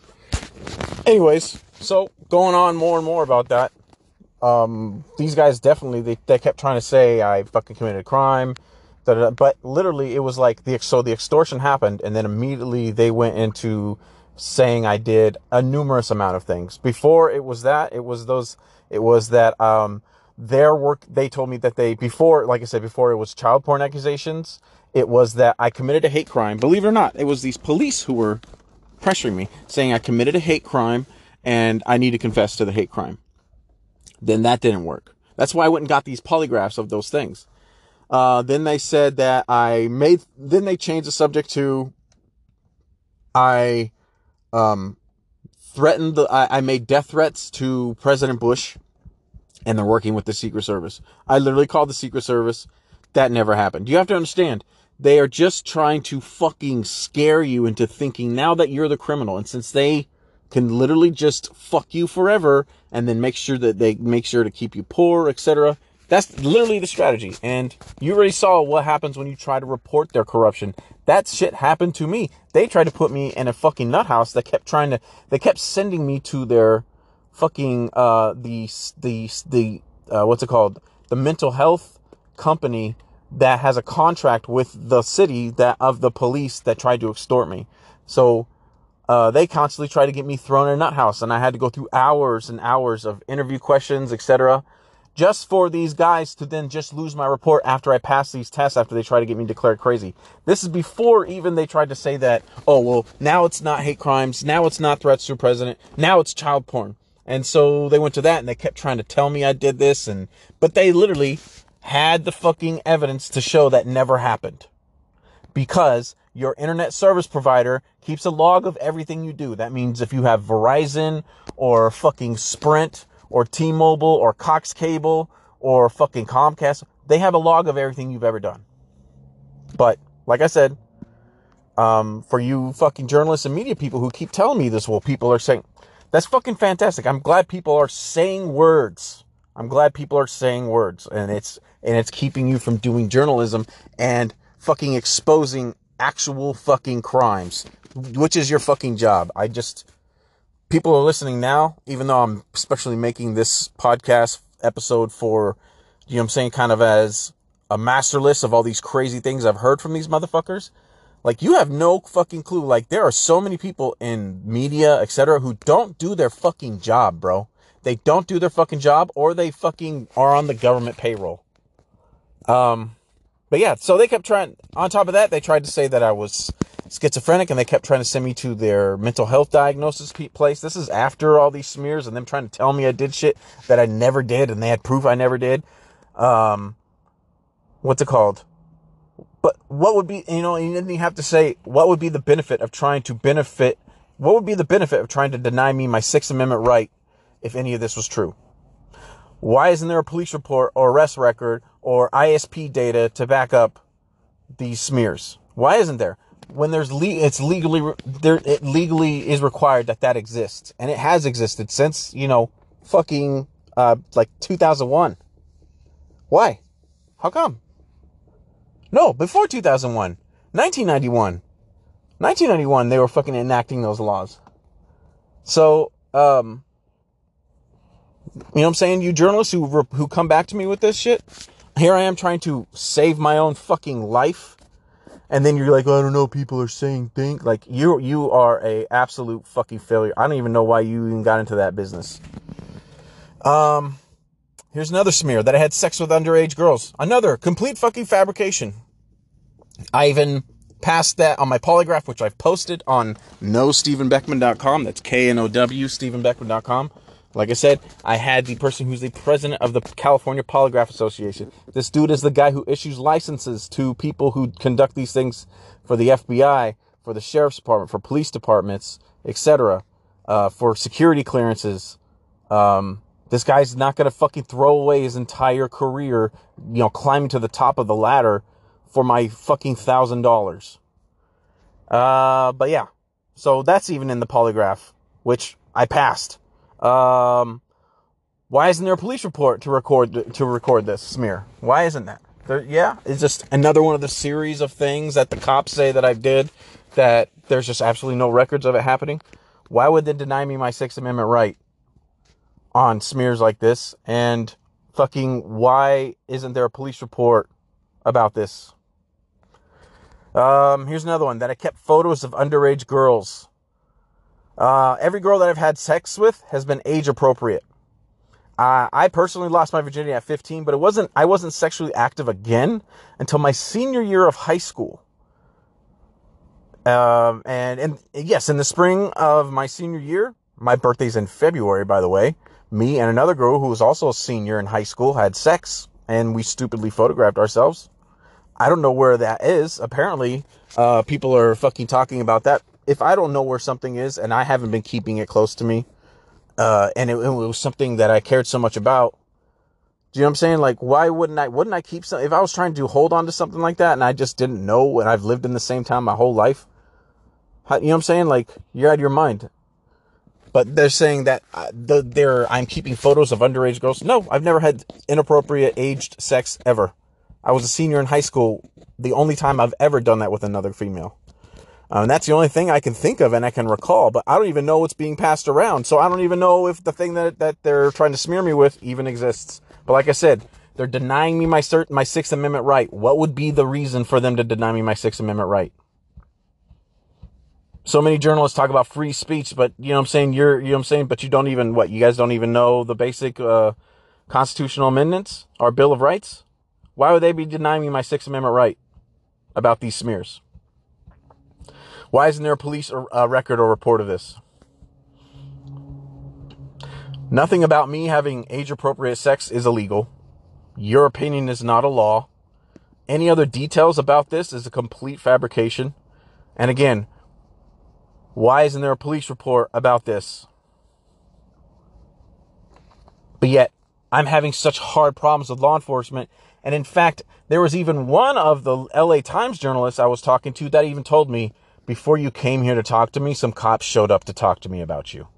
Anyways, so going on more and more about that. Um, these guys definitely they, they kept trying to say I fucking committed a crime, da, da, da. but literally it was like the so the extortion happened and then immediately they went into saying I did a numerous amount of things. Before it was that it was those it was that um their work they told me that they before like I said before it was child porn accusations. It was that I committed a hate crime. Believe it or not, it was these police who were pressuring me, saying I committed a hate crime and I need to confess to the hate crime. Then that didn't work. That's why I went and got these polygraphs of those things. Uh, then they said that I made, then they changed the subject to I um, threatened, the, I, I made death threats to President Bush and they're working with the Secret Service. I literally called the Secret Service. That never happened. You have to understand, they are just trying to fucking scare you into thinking now that you're the criminal. And since they can literally just fuck you forever and then make sure that they make sure to keep you poor, etc. That's literally the strategy. And you already saw what happens when you try to report their corruption. That shit happened to me. They tried to put me in a fucking nut house that kept trying to, they kept sending me to their fucking, uh, the, the, the, uh, what's it called? The mental health company that has a contract with the city that of the police that tried to extort me. So, uh, they constantly try to get me thrown in a nut house and I had to go through hours and hours of interview questions, etc. Just for these guys to then just lose my report after I pass these tests after they try to get me declared crazy. This is before even they tried to say that, oh, well, now it's not hate crimes. Now it's not threats to a president. Now it's child porn. And so they went to that and they kept trying to tell me I did this and, but they literally had the fucking evidence to show that never happened because your internet service provider keeps a log of everything you do. That means if you have Verizon or fucking Sprint or T-Mobile or Cox Cable or fucking Comcast, they have a log of everything you've ever done. But like I said, um, for you fucking journalists and media people who keep telling me this, well, people are saying that's fucking fantastic. I'm glad people are saying words. I'm glad people are saying words and it's, and it's keeping you from doing journalism and fucking exposing actual fucking crimes, which is your fucking job. I just, people are listening now, even though I'm especially making this podcast episode for you know I'm saying, kind of as a master list of all these crazy things I've heard from these motherfuckers. Like you have no fucking clue. Like there are so many people in media, etc., who don't do their fucking job, bro. They don't do their fucking job or they fucking are on the government payroll. Um, but yeah, so they kept trying, on top of that, they tried to say that I was schizophrenic and they kept trying to send me to their mental health diagnosis place. This is after all these smears and them trying to tell me I did shit that I never did and they had proof I never did. Um, what's it called? But what would be, you know, you didn't have to say what would be the benefit of trying to benefit, what would be the benefit of trying to deny me my Sixth Amendment right if any of this was true? Why isn't there a police report or arrest record or ISP data to back up these smears? Why isn't there? When there's le- it's legally there it legally is required that that exists and it has existed since, you know, fucking uh like 2001. Why? How come? No, before 2001. 1991. 1991 they were fucking enacting those laws. So, um know what I'm saying? You journalists who who come back to me with this shit, here I am trying to save my own fucking life, and then you're like, oh, I don't know, people are saying think like you you are a absolute fucking failure. I don't even know why you even got into that business. Um, here's another smear that I had sex with underage girls. Another complete fucking fabrication. I even passed that on my polygraph, which I've posted on knowstephenbeckman.com. That's K N O W stephenbeckman.com. Like I said, I had the person who's the president of the California Polygraph Association. This dude is the guy who issues licenses to people who conduct these things for the FBI, for the sheriff's department, for police departments, etc., uh, for security clearances. Um, this guy's not gonna fucking throw away his entire career, you know, climbing to the top of the ladder for my fucking thousand dollars. Uh, but yeah, so that's even in the polygraph, which I passed. Um, why isn't there a police report to record to record this smear? Why isn't that? There, yeah, it's just another one of the series of things that the cops say that I did that there's just absolutely no records of it happening. Why would they deny me my Sixth Amendment right on smears like this? And fucking why isn't there a police report about this? Um, here's another one that I kept photos of underage girls uh, every girl that I've had sex with has been age appropriate. Uh, I personally lost my virginity at 15, but it wasn't. I wasn't sexually active again until my senior year of high school. Um, and and yes, in the spring of my senior year, my birthday's in February, by the way. Me and another girl who was also a senior in high school had sex, and we stupidly photographed ourselves. I don't know where that is. Apparently, uh, people are fucking talking about that if I don't know where something is and I haven't been keeping it close to me, uh, and it, it, was something that I cared so much about, do you know what I'm saying? Like, why wouldn't I, wouldn't I keep some, if I was trying to hold on to something like that and I just didn't know and I've lived in the same town my whole life, how, you know what I'm saying? Like, you're out of your mind. But they're saying that uh, the, they're, I'm keeping photos of underage girls. No, I've never had inappropriate aged sex ever. I was a senior in high school. The only time I've ever done that with another female. Um, and that's the only thing I can think of and I can recall, but I don't even know what's being passed around. So I don't even know if the thing that, that they're trying to smear me with even exists. But like I said, they're denying me my cert, my Sixth Amendment right. What would be the reason for them to deny me my Sixth Amendment right? So many journalists talk about free speech, but you know what I'm saying? You're, you know what I'm saying? But you don't even, what, you guys don't even know the basic, uh, constitutional amendments or Bill of Rights? Why would they be denying me my Sixth Amendment right about these smears? Why isn't there a police uh, record or report of this? Nothing about me having age appropriate sex is illegal. Your opinion is not a law. Any other details about this is a complete fabrication. And again, why isn't there a police report about this? But yet, I'm having such hard problems with law enforcement. And in fact, there was even one of the LA Times journalists I was talking to that even told me before you came here to talk to me, some cops showed up to talk to me about you.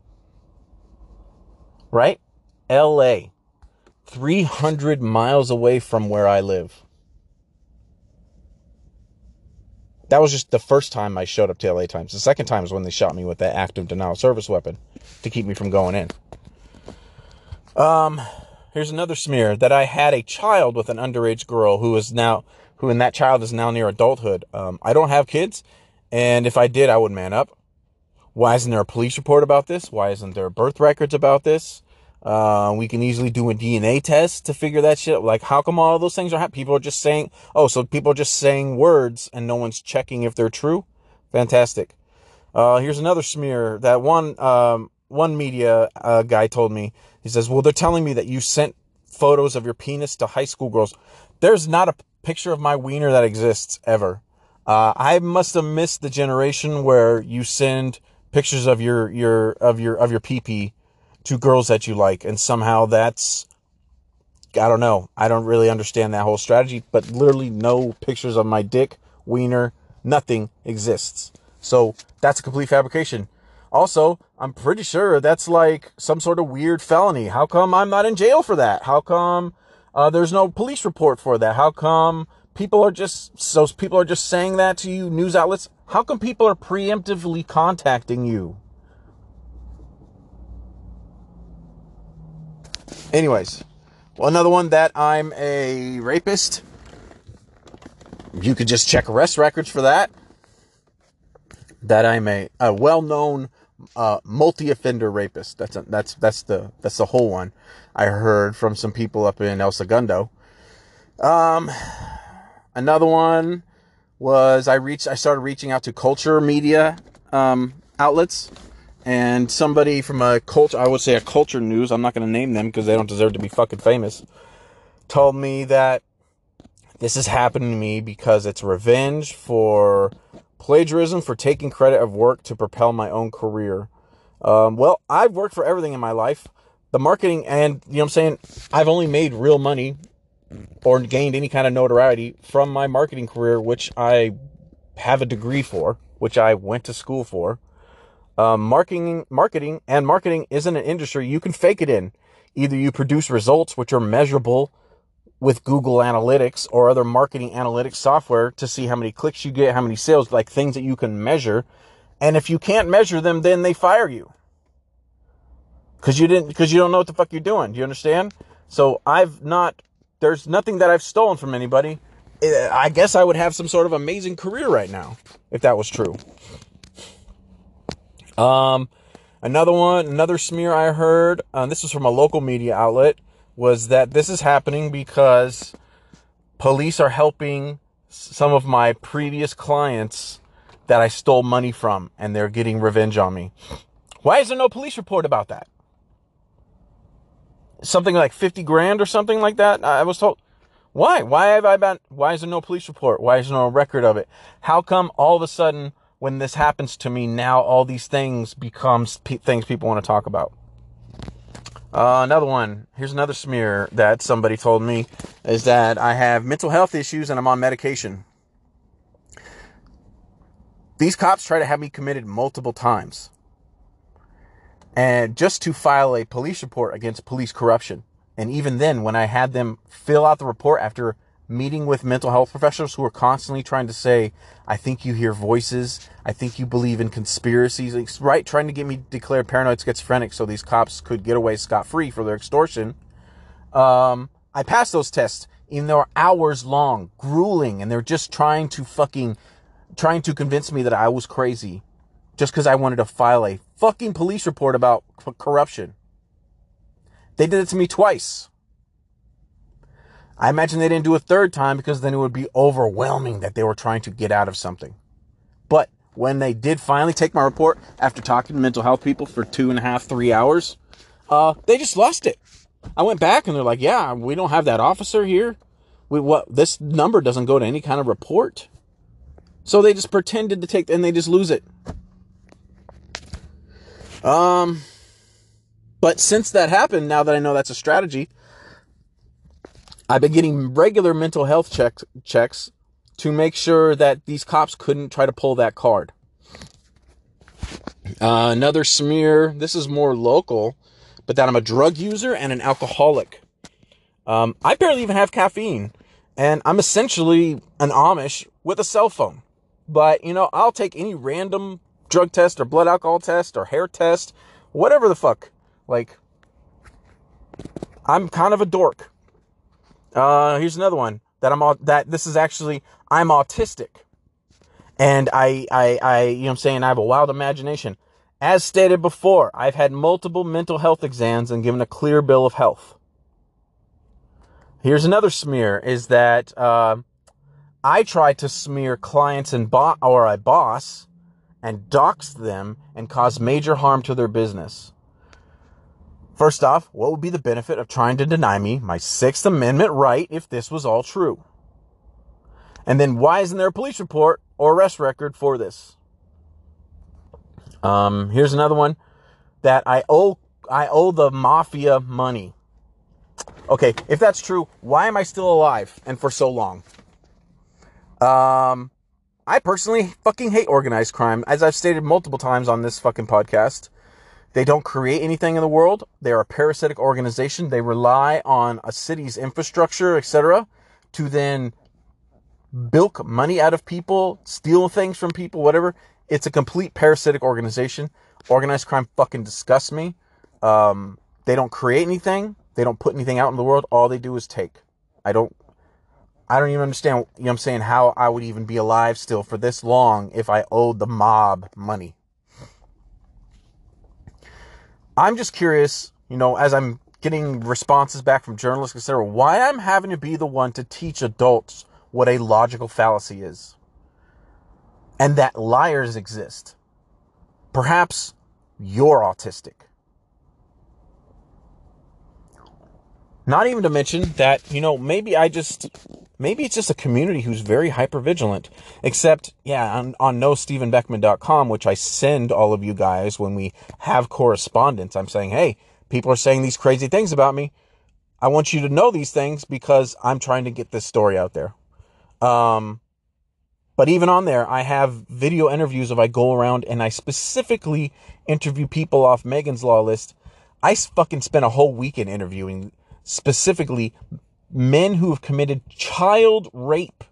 Right? LA. 300 miles away from where I live. That was just the first time I showed up to LA Times. The second time is when they shot me with that active denial service weapon to keep me from going in. Um, here's another smear that I had a child with an underage girl who is now, who and that child is now near adulthood. Um, I don't have kids, and if I did, I would man up. Why isn't there a police report about this? Why isn't there birth records about this? Uh, we can easily do a DNA test to figure that shit. Like, how come all those things are happening? People are just saying, oh, so people are just saying words and no one's checking if they're true. Fantastic. Uh, here's another smear that one, um, one media uh, guy told me. He says, well, they're telling me that you sent photos of your penis to high school girls. There's not a picture of my wiener that exists ever. Uh, I must have missed the generation where you send pictures of your, your, of your, of your pee pee to girls that you like. And somehow that's, I don't know. I don't really understand that whole strategy, but literally no pictures of my dick, wiener, nothing exists. So that's a complete fabrication. Also, I'm pretty sure that's like some sort of weird felony. How come I'm not in jail for that? How come uh, there's no police report for that? How come people are just so people are just saying that to you news outlets? How come people are preemptively contacting you? Anyways, well, another one that I'm a rapist. You could just check arrest records for that. That I'm a, a well-known uh, multi-offender rapist. That's a, that's that's the that's the whole one. I heard from some people up in El Segundo. Um, another one was I reached I started reaching out to culture media um, outlets and somebody from a culture, I would say a culture news, I'm not going to name them because they don't deserve to be fucking famous, told me that this is happening to me because it's revenge for plagiarism, for taking credit of work to propel my own career. Um, well, I've worked for everything in my life. The marketing and, you know what I'm saying? I've only made real money or gained any kind of notoriety from my marketing career, which I have a degree for, which I went to school for. Um, marketing, marketing and marketing isn't an industry you can fake it in. Either you produce results which are measurable with Google Analytics or other marketing analytics software to see how many clicks you get, how many sales, like things that you can measure. And if you can't measure them, then they fire you. Cause you didn't, cause you don't know what the fuck you're doing. Do you understand? So I've not, there's nothing that I've stolen from anybody. Eh, I guess I would have some sort of amazing career right now if that was true. Um, another one, another smear I heard, uh, this was from a local media outlet, was that this is happening because police are helping some of my previous clients that I stole money from and they're getting revenge on me. Why is there no police report about that? Something like 50 grand or something like that. I was told. Why? Why have I been, why is there no police report? Why is there no record of it? How come all of a sudden when this happens to me, now all these things becomes p- things people want to talk about. Uh, another one. Here's another smear that somebody told me is that I have mental health issues and I'm on medication. These cops try to have me committed multiple times. And just to file a police report against police corruption. And even then, when I had them fill out the report after meeting with mental health professionals who are constantly trying to say, I think you hear voices. I think you believe in conspiracies, right? Trying to get me declared paranoid schizophrenic so these cops could get away scot free for their extortion. Um, I passed those tests, even though they're hours long, grueling, and they're just trying to fucking, trying to convince me that I was crazy just because I wanted to file a fucking police report about corruption. They did it to me twice. I imagine they didn't do a third time because then it would be overwhelming that they were trying to get out of something. But when they did finally take my report after talking to mental health people for two and a half, three hours, uh, they just lost it. I went back and they're like, yeah, we don't have that officer here. We, what, this number doesn't go to any kind of report. So they just pretended to take, and they just lose it. Um, but since that happened, now that I know that's a strategy, I've been getting regular mental health checks checks to make sure that these cops couldn't try to pull that card. Uh, another smear. This is more local, but that I'm a drug user and an alcoholic. Um, I barely even have caffeine, and I'm essentially an Amish with a cell phone. But you know, I'll take any random drug test or blood alcohol test or hair test, whatever the fuck. Like, I'm kind of a dork. Uh, here's another one that I'm au- that this is actually I'm autistic, and I I I you know what I'm saying I have a wild imagination. As stated before, I've had multiple mental health exams and given a clear bill of health. Here's another smear: is that uh, I try to smear clients and bo- or a boss and dox them and cause major harm to their business. First off, what would be the benefit of trying to deny me my Sixth Amendment right if this was all true? And then why isn't there a police report or arrest record for this? Um, here's another one that I owe I owe the mafia money. Okay, if that's true, why am I still alive and for so long? Um, I personally fucking hate organized crime, as I've stated multiple times on this fucking podcast. They don't create anything in the world. They are a parasitic organization. They rely on a city's infrastructure, etc., to then bilk money out of people, steal things from people, whatever. It's a complete parasitic organization. Organized crime fucking disgusts me. Um, they don't create anything. They don't put anything out in the world. All they do is take. I don't I don't even understand, you know I'm saying, how I would even be alive still for this long if I owed the mob money. I'm just curious, you know, as I'm getting responses back from journalists, etc., why I'm having to be the one to teach adults what a logical fallacy is. And that liars exist. Perhaps you're autistic. Not even to mention that, you know, maybe I just, maybe it's just a community who's very hyper vigilant. Except, yeah, on, on knowstephenbeckman.com, which I send all of you guys when we have correspondence, I'm saying, hey, people are saying these crazy things about me. I want you to know these things because I'm trying to get this story out there. Um, but even on there, I have video interviews of I go around and I specifically interview people off Megan's Law list. I fucking spent a whole weekend interviewing specifically men who have committed child rape.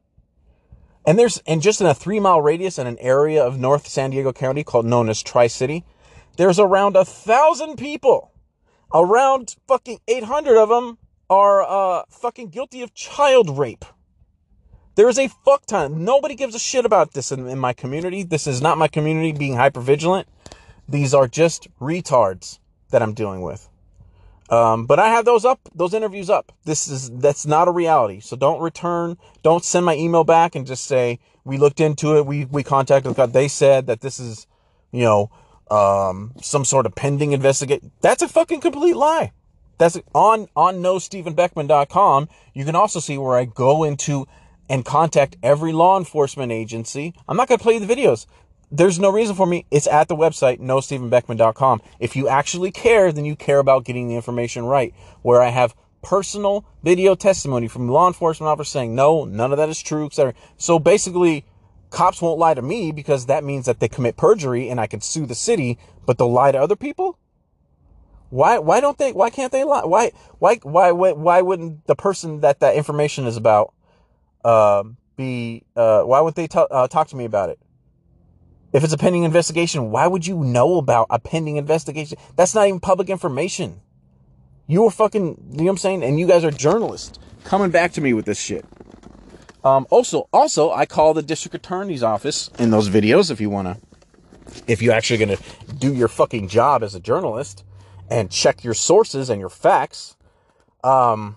And there's, and just in a three mile radius in an area of North San Diego County called known as Tri City, there's around a thousand people. Around fucking 800 of them are, uh, fucking guilty of child rape. There is a fuck ton. Nobody gives a shit about this in, in my community. This is not my community being hyper vigilant. These are just retards that I'm dealing with. Um, but I have those up, those interviews up. This is, that's not a reality. So don't return, don't send my email back and just say, we looked into it. We, we contacted God. They said that this is, you know, um, some sort of pending investigate. That's a fucking complete lie. That's on, on knowstephenbeckman.com. You can also see where I go into and contact every law enforcement agency. I'm not going to play the videos there's no reason for me. It's at the website, knowstephenbeckman.com. If you actually care, then you care about getting the information right. Where I have personal video testimony from law enforcement officers saying, no, none of that is true, etc. So basically, cops won't lie to me because that means that they commit perjury and I can sue the city, but they'll lie to other people? Why, why don't they, why can't they lie? Why, why, why, why, why wouldn't the person that that information is about, uh, be, uh, why would they t- uh, talk to me about it? If it's a pending investigation, why would you know about a pending investigation? That's not even public information. You are fucking, you know what I'm saying? And you guys are journalists coming back to me with this shit. Um, also, also, I call the district attorney's office in those videos if you want to, if you're actually going to do your fucking job as a journalist and check your sources and your facts. Um,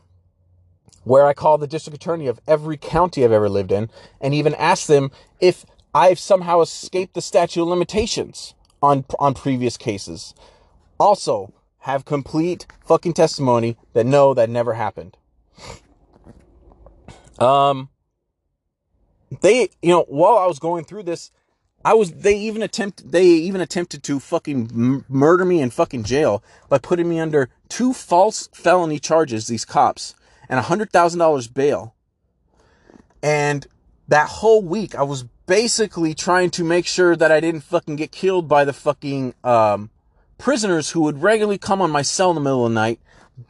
where I call the district attorney of every county I've ever lived in and even ask them if I've somehow escaped the statute of limitations on on previous cases. Also, have complete fucking testimony that no, that never happened. Um, they, you know, while I was going through this, I was they even attempt they even attempted to fucking murder me in fucking jail by putting me under two false felony charges. These cops and a hundred thousand dollars bail. And that whole week, I was basically trying to make sure that I didn't fucking get killed by the fucking um, prisoners who would regularly come on my cell in the middle of the night,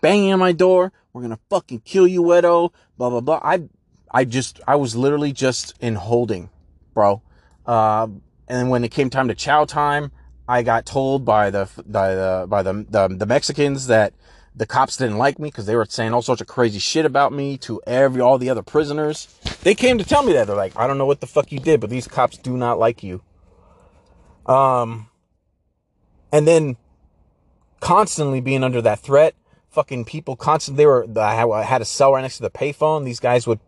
banging on my door. We're gonna fucking kill you, Edo. Blah blah blah. I, I just, I was literally just in holding, bro. Uh, and when it came time to chow time, I got told by the by the by the the, the Mexicans that the cops didn't like me because they were saying all sorts of crazy shit about me to every all the other prisoners. They came to tell me that they're like, I don't know what the fuck you did, but these cops do not like you. Um, and then constantly being under that threat, fucking people constantly they were I had a cell right next to the payphone. These guys would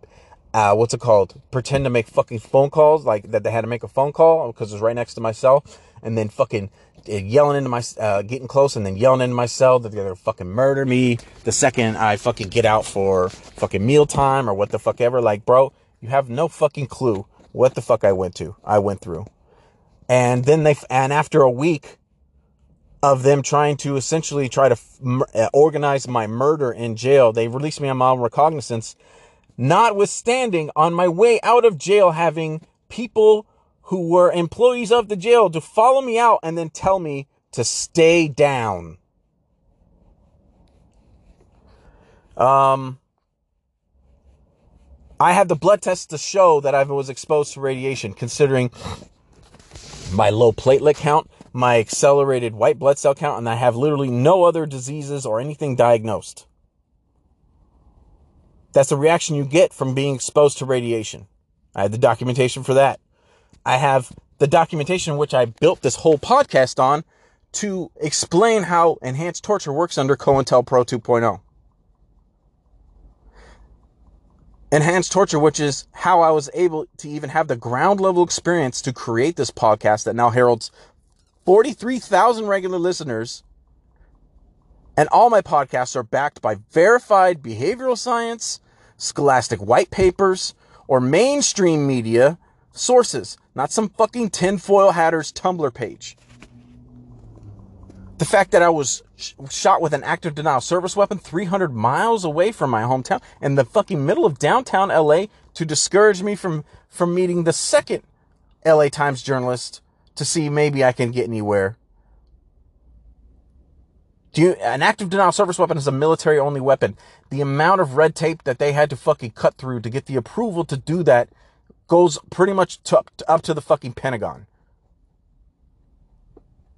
uh, what's it called? Pretend to make fucking phone calls, like that they had to make a phone call because it was right next to my cell, and then fucking uh, yelling into my, uh, getting close, and then yelling into my cell that they're gonna fucking murder me the second I fucking get out for fucking mealtime or what the fuck ever. Like, bro, you have no fucking clue what the fuck I went to, I went through, and then they, and after a week of them trying to essentially try to uh, organize my murder in jail, they released me on my own recognizance notwithstanding on my way out of jail having people who were employees of the jail to follow me out and then tell me to stay down. Um, I have the blood test to show that I was exposed to radiation, considering my low platelet count, my accelerated white blood cell count, and I have literally no other diseases or anything diagnosed. That's the reaction you get from being exposed to radiation. I have the documentation for that. I have the documentation which I built this whole podcast on to explain how enhanced torture works under COINTELPRO 2.0. Enhanced torture, which is how I was able to even have the ground level experience to create this podcast that now heralds 43,000 regular listeners and all my podcasts are backed by verified behavioral science, scholastic white papers, or mainstream media sources, not some fucking tinfoil hatter's Tumblr page. The fact that I was sh- shot with an active denial service weapon 300 miles away from my hometown in the fucking middle of downtown LA to discourage me from, from meeting the second LA Times journalist to see maybe I can get anywhere do you, an active denial service weapon is a military only weapon. The amount of red tape that they had to fucking cut through to get the approval to do that goes pretty much to, up to the fucking Pentagon.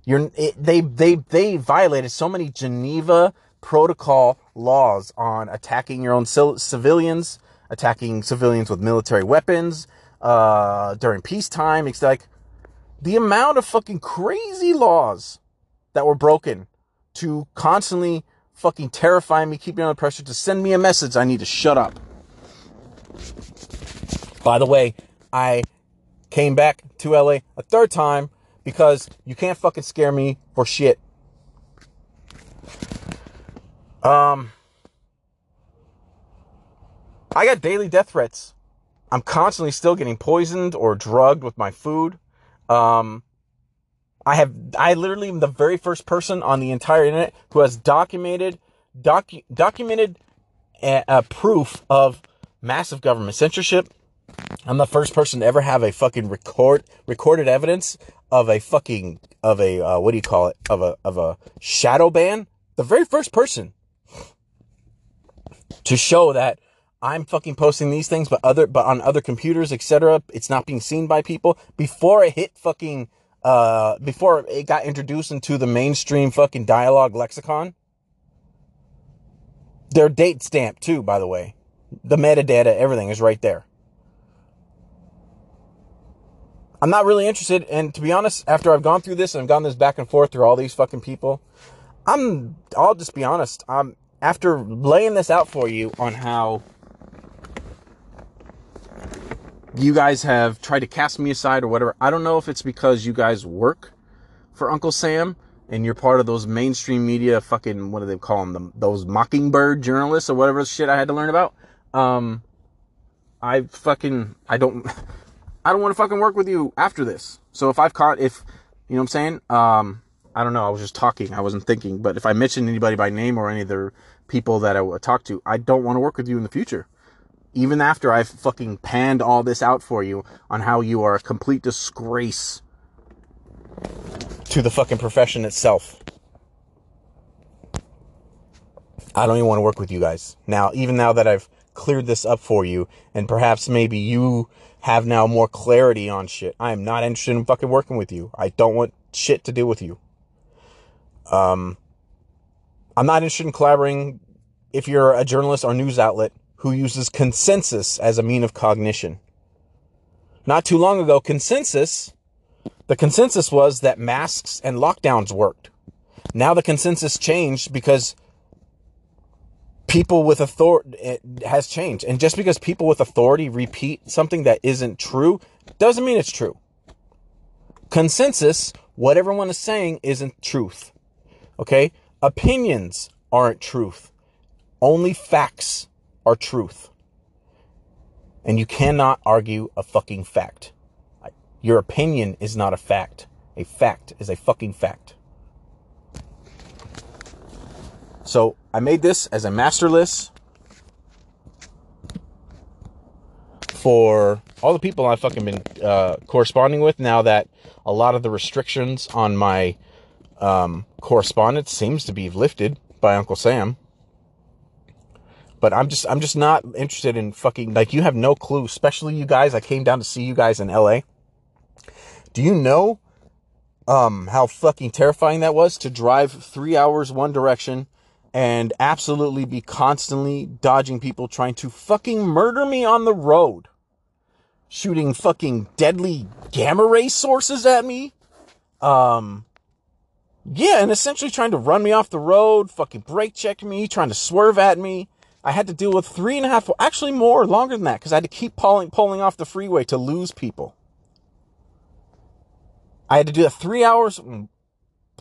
You're, it, they, they, they violated so many Geneva protocol laws on attacking your own civilians, attacking civilians with military weapons, uh, during peacetime. It's like the amount of fucking crazy laws that were broken to constantly fucking terrify me, keep me under pressure, to send me a message I need to shut up. By the way, I came back to LA a third time because you can't fucking scare me for shit. Um, I got daily death threats. I'm constantly still getting poisoned or drugged with my food. Um, I have, I literally am the very first person on the entire internet who has documented, docu- documented a, a proof of massive government censorship. I'm the first person to ever have a fucking record, recorded evidence of a fucking, of a, uh, what do you call it? Of a, of a shadow ban. The very first person to show that I'm fucking posting these things, but other, but on other computers, etc. It's not being seen by people before it hit fucking uh, before it got introduced into the mainstream fucking dialogue lexicon. They're date stamped too, by the way. The metadata, everything is right there. I'm not really interested, and to be honest, after I've gone through this and I've gone this back and forth through all these fucking people, I'm, I'll just be honest, I'm, after laying this out for you on how you guys have tried to cast me aside or whatever. I don't know if it's because you guys work for Uncle Sam and you're part of those mainstream media fucking, what do they call them? those mockingbird journalists or whatever shit I had to learn about. Um, I fucking, I don't, I don't want to fucking work with you after this. So if I've caught, if, you know what I'm saying? Um, I don't know. I was just talking. I wasn't thinking. But if I mention anybody by name or any of the people that I talk to, I don't want to work with you in the future even after I've fucking panned all this out for you on how you are a complete disgrace to the fucking profession itself. I don't even want to work with you guys. Now, even now that I've cleared this up for you, and perhaps maybe you have now more clarity on shit, I am not interested in fucking working with you. I don't want shit to do with you. Um, I'm not interested in collaborating if you're a journalist or news outlet who uses consensus as a mean of cognition. Not too long ago, consensus, the consensus was that masks and lockdowns worked. Now the consensus changed because people with authority has changed. And just because people with authority repeat something that isn't true doesn't mean it's true. Consensus, what everyone is saying isn't truth. Okay? Opinions aren't truth. Only facts are truth. And you cannot argue a fucking fact. Your opinion is not a fact. A fact is a fucking fact. So I made this as a master list for all the people I've fucking been uh, corresponding with now that a lot of the restrictions on my um, correspondence seems to be lifted by Uncle Sam. But I'm just I'm just not interested in fucking like you have no clue, especially you guys. I came down to see you guys in LA. Do you know um how fucking terrifying that was to drive 3 hours one direction and absolutely be constantly dodging people trying to fucking murder me on the road? Shooting fucking deadly gamma ray sources at me? Um yeah, and essentially trying to run me off the road, fucking brake check me, trying to swerve at me. I had to deal with three and a half, actually more, longer than that, because I had to keep pulling, pulling off the freeway to lose people. I had to do that three hours,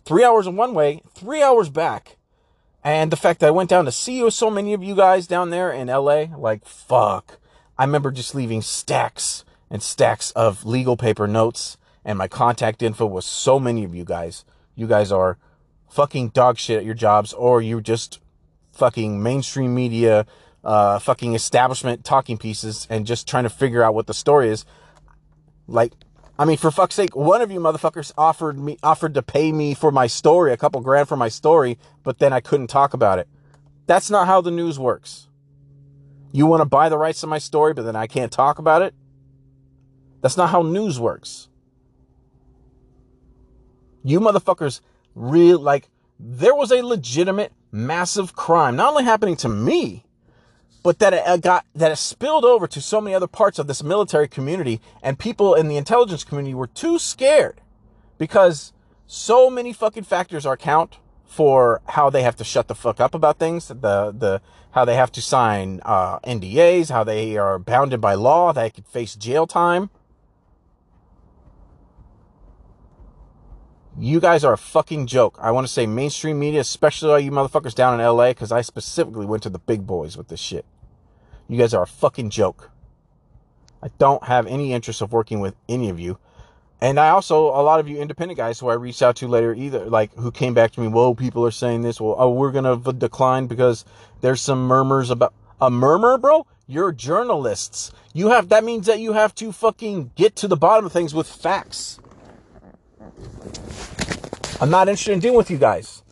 three hours in one way, three hours back. And the fact that I went down to see you, so many of you guys down there in LA, like, fuck. I remember just leaving stacks and stacks of legal paper notes, and my contact info was so many of you guys. You guys are fucking dog shit at your jobs, or you're just fucking mainstream media, uh, fucking establishment talking pieces and just trying to figure out what the story is. Like, I mean, for fuck's sake, one of you motherfuckers offered me, offered to pay me for my story, a couple grand for my story, but then I couldn't talk about it. That's not how the news works. You want to buy the rights to my story, but then I can't talk about it? That's not how news works. You motherfuckers real like there was a legitimate massive crime not only happening to me but that it got that it spilled over to so many other parts of this military community and people in the intelligence community were too scared because so many fucking factors are count for how they have to shut the fuck up about things the the how they have to sign uh, NDAs how they are bounded by law they could face jail time You guys are a fucking joke. I want to say mainstream media, especially all you motherfuckers down in LA, because I specifically went to the big boys with this shit. You guys are a fucking joke. I don't have any interest of working with any of you. And I also, a lot of you independent guys who I reached out to later, either like who came back to me, whoa, people are saying this. Well, oh, we're going to decline because there's some murmurs about a murmur, bro. You're journalists. You have, that means that you have to fucking get to the bottom of things with facts. I'm not interested in dealing with you guys.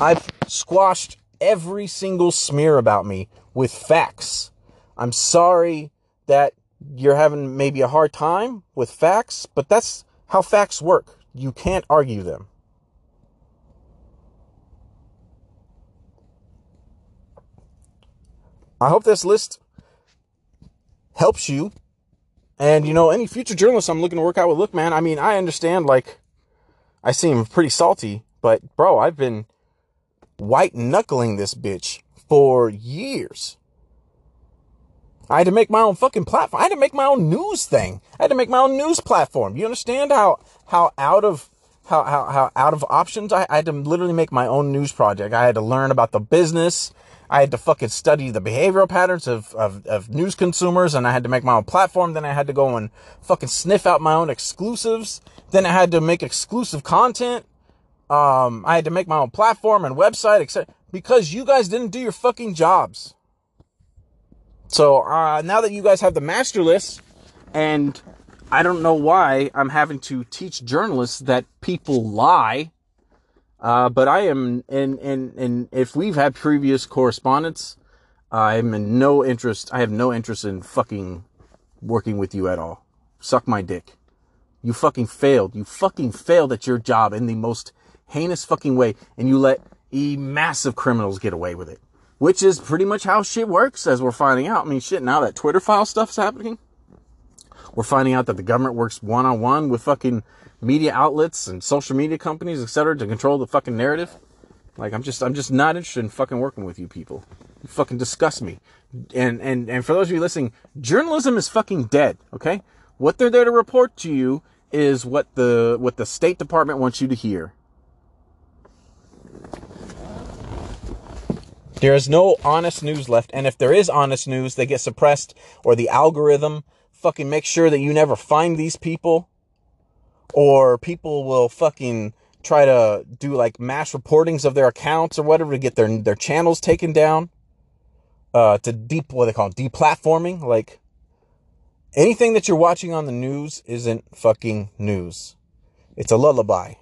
I've squashed every single smear about me with facts. I'm sorry that you're having maybe a hard time with facts, but that's how facts work. You can't argue them. I hope this list helps you. And, you know, any future journalists I'm looking to work out with, look, man, I mean, I understand, like, I seem pretty salty, but bro, I've been white knuckling this bitch for years. I had to make my own fucking platform. I had to make my own news thing. I had to make my own news platform. You understand how how out of how how, how out of options I, I had to literally make my own news project. I had to learn about the business. I had to fucking study the behavioral patterns of, of, of news consumers and I had to make my own platform. Then I had to go and fucking sniff out my own exclusives. Then I had to make exclusive content. Um, I had to make my own platform and website, etc. Because you guys didn't do your fucking jobs. So uh, now that you guys have the master list, and I don't know why I'm having to teach journalists that people lie uh, but I am, and, and, and if we've had previous correspondence, I'm in no interest, I have no interest in fucking working with you at all. Suck my dick. You fucking failed. You fucking failed at your job in the most heinous fucking way. And you let E massive criminals get away with it. Which is pretty much how shit works as we're finding out. I mean, shit, now that Twitter file stuff's happening, we're finding out that the government works one on one with fucking media outlets and social media companies, etc., to control the fucking narrative. Like I'm just I'm just not interested in fucking working with you people. You fucking disgust me. And and and for those of you listening, journalism is fucking dead, okay? What they're there to report to you is what the what the State Department wants you to hear. There is no honest news left, and if there is honest news, they get suppressed or the algorithm fucking makes sure that you never find these people or people will fucking try to do like mass reportings of their accounts or whatever to get their their channels taken down uh to deep what they call it, deplatforming. Like anything that you're watching on the news isn't fucking news. It's a lullaby.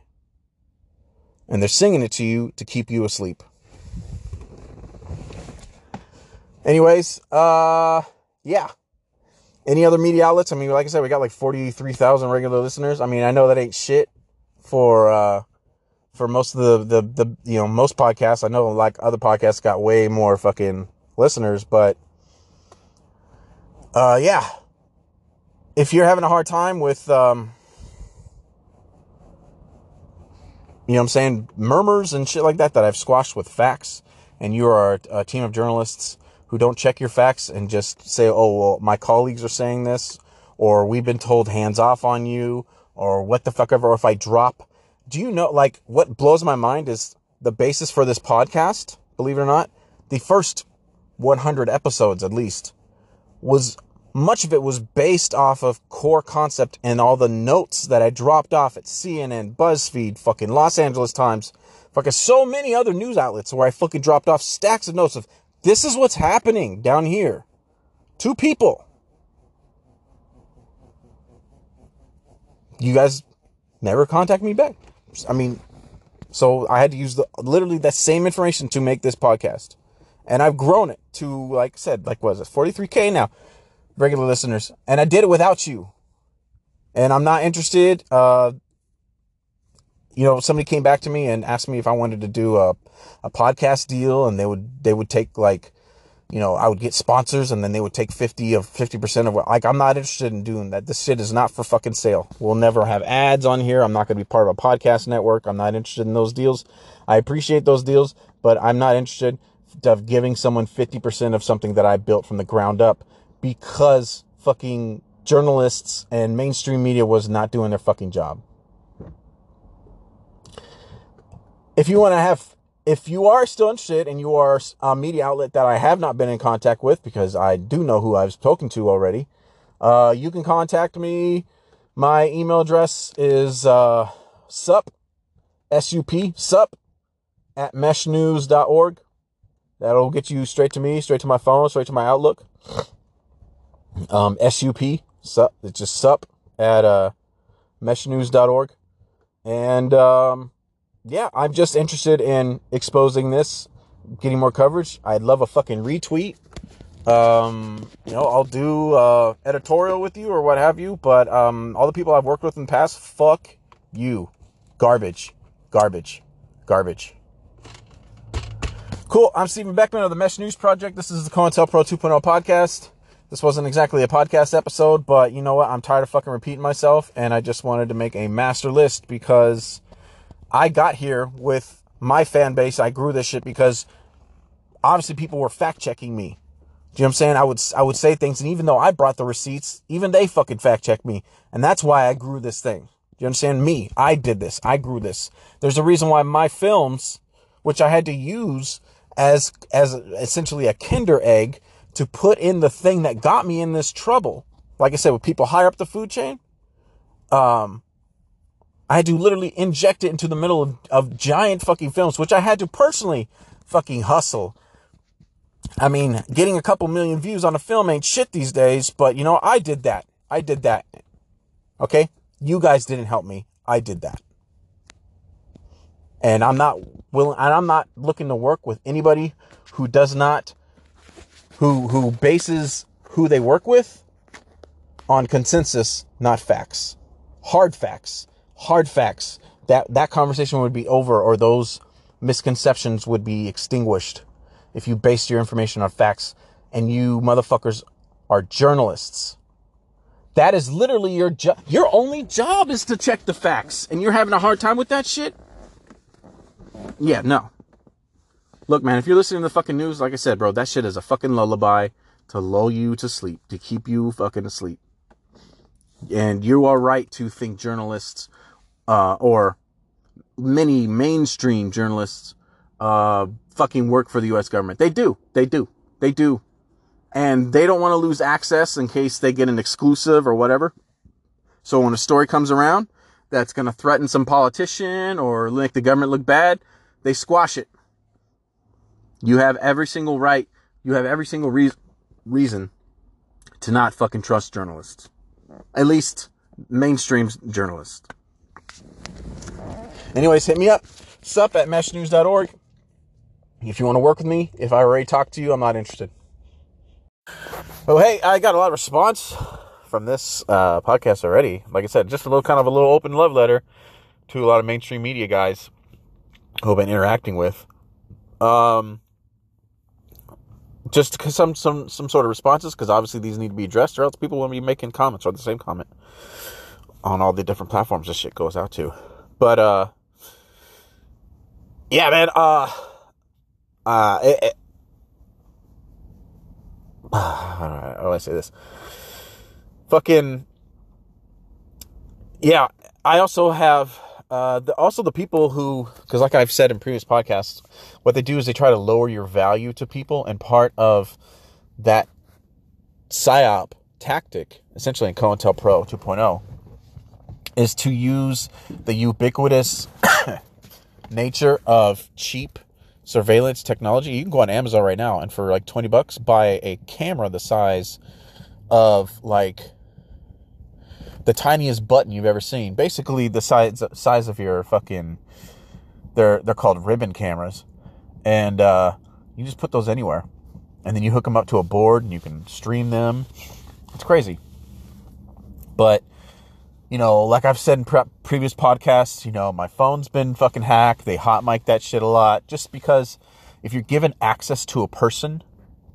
And they're singing it to you to keep you asleep anyways uh yeah. Any other media outlets? I mean like i said we got like 43000 regular listeners. I mean i know that ain't shit for uh for most of the, the the you know most podcasts. I know like other podcasts got way more fucking listeners but uh yeah. If you're having a hard time with um you know what i'm saying murmurs and shit like that that i've squashed with facts and you are a team of journalists who don't check your facts and just say oh well my colleagues are saying this or we've been told hands off on you or what the fuck ever or if i drop do you know like what blows my mind is the basis for this podcast believe it or not the first 100 episodes at least was much of it was based off of core concept and all the notes that I dropped off at CNN, BuzzFeed, fucking Los Angeles Times, fucking so many other news outlets where I fucking dropped off stacks of notes of this is what's happening down here. Two people. You guys never contact me back. I mean, so I had to use the literally that same information to make this podcast. And I've grown it to, like I said, like was it 43k now, regular listeners. And I did it without you. And I'm not interested. Uh, you know, somebody came back to me and asked me if I wanted to do a, a podcast deal, and they would they would take like you know, I would get sponsors and then they would take 50 of 50% of what, like, I'm not interested in doing that. This shit is not for fucking sale. We'll never have ads on here. I'm not going to be part of a podcast network. I'm not interested in those deals. I appreciate those deals, but I'm not interested of giving someone 50% of something that I built from the ground up because fucking journalists and mainstream media was not doing their fucking job. If you want to have if you are still interested and you are a media outlet that I have not been in contact with because I do know who I've spoken to already, uh, you can contact me. My email address is uh, sup, S-U-P, sup, at meshnews.org. That'll get you straight to me, straight to my phone, straight to my Outlook. Um, S-U-P, sup, it's just sup at uh, meshnews.org. And um, yeah, I'm just interested in exposing this, getting more coverage. I'd love a fucking retweet. Um, you know, I'll do uh, editorial with you or what have you, but um, all the people I've worked with in the past, fuck you. Garbage. Garbage. Garbage. Cool. I'm Stephen Beckmann of the Mesh News Project. This is the COINTELPRO 2.0 podcast. This wasn't exactly a podcast episode, but you know what? I'm tired of fucking repeating myself, and I just wanted to make a master list because I got here with my fan base. I grew this shit because obviously people were fact checking me. Do you know what I'm saying? I would I would say things, and even though I brought the receipts, even they fucking fact checked me, and that's why I grew this thing. Do you understand? Me, I did this. I grew this. There's a reason why my films, which I had to use as as essentially a Kinder egg to put in the thing that got me in this trouble. Like I said, with people higher up the food chain, um, I had to literally inject it into the middle of, of giant fucking films, which I had to personally fucking hustle. I mean, getting a couple million views on a film ain't shit these days, but you know, I did that. I did that. Okay? You guys didn't help me. I did that. And I'm not willing and I'm not looking to work with anybody who does not who who bases who they work with on consensus, not facts. Hard facts hard facts, that that conversation would be over, or those misconceptions would be extinguished if you based your information on facts and you motherfuckers are journalists. That is literally your job. Your only job is to check the facts and you're having a hard time with that shit? Yeah, no. Look, man, if you're listening to the fucking news, like I said, bro, that shit is a fucking lullaby to lull you to sleep, to keep you fucking asleep. And you are right to think journalists, uh, or many mainstream journalists, uh, fucking work for the U.S. government. They do. They do. They do. And they don't want to lose access in case they get an exclusive or whatever. So when a story comes around that's going to threaten some politician or make the government look bad, they squash it. You have every single right. You have every single re- reason to not fucking trust journalists. At least mainstream journalists. Anyways, hit me up. Sup at meshnews.org. If you want to work with me, if I already talked to you, I'm not interested. Oh, hey, I got a lot of response from this uh, podcast already. Like I said, just a little kind of a little open love letter to a lot of mainstream media guys who I've been interacting with. Um, just some some some sort of responses because obviously these need to be addressed, or else people will be making comments or the same comment on all the different platforms this shit goes out to. But uh, yeah, man. Uh, uh, it, it, how do I say this? Fucking yeah. I also have uh, the, also the people who, because like I've said in previous podcasts, what they do is they try to lower your value to people, and part of that psyop tactic, essentially in COINTELPRO 2.0, is to use the ubiquitous nature of cheap surveillance technology. You can go on Amazon right now and for like 20 bucks buy a camera the size of like the tiniest button you've ever seen. Basically the size size of your fucking they're they're called ribbon cameras. And uh, you just put those anywhere. And then you hook them up to a board and you can stream them. It's crazy. But you know, like I've said in pre- previous podcasts, you know, my phone's been fucking hacked. They hot mic that shit a lot just because if you're given access to a person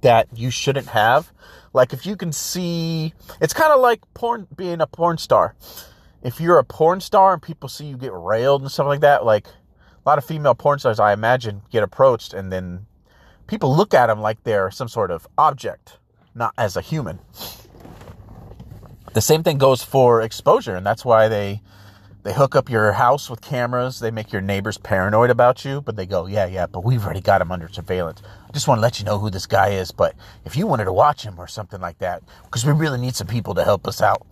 that you shouldn't have, like if you can see, it's kind of like porn being a porn star. If you're a porn star and people see you get railed and stuff like that, like a lot of female porn stars, I imagine, get approached and then people look at them like they're some sort of object, not as a human. The same thing goes for exposure, and that's why they they hook up your house with cameras. They make your neighbors paranoid about you, but they go, yeah, yeah, but we've already got him under surveillance. I just want to let you know who this guy is, but if you wanted to watch him or something like that, because we really need some people to help us out.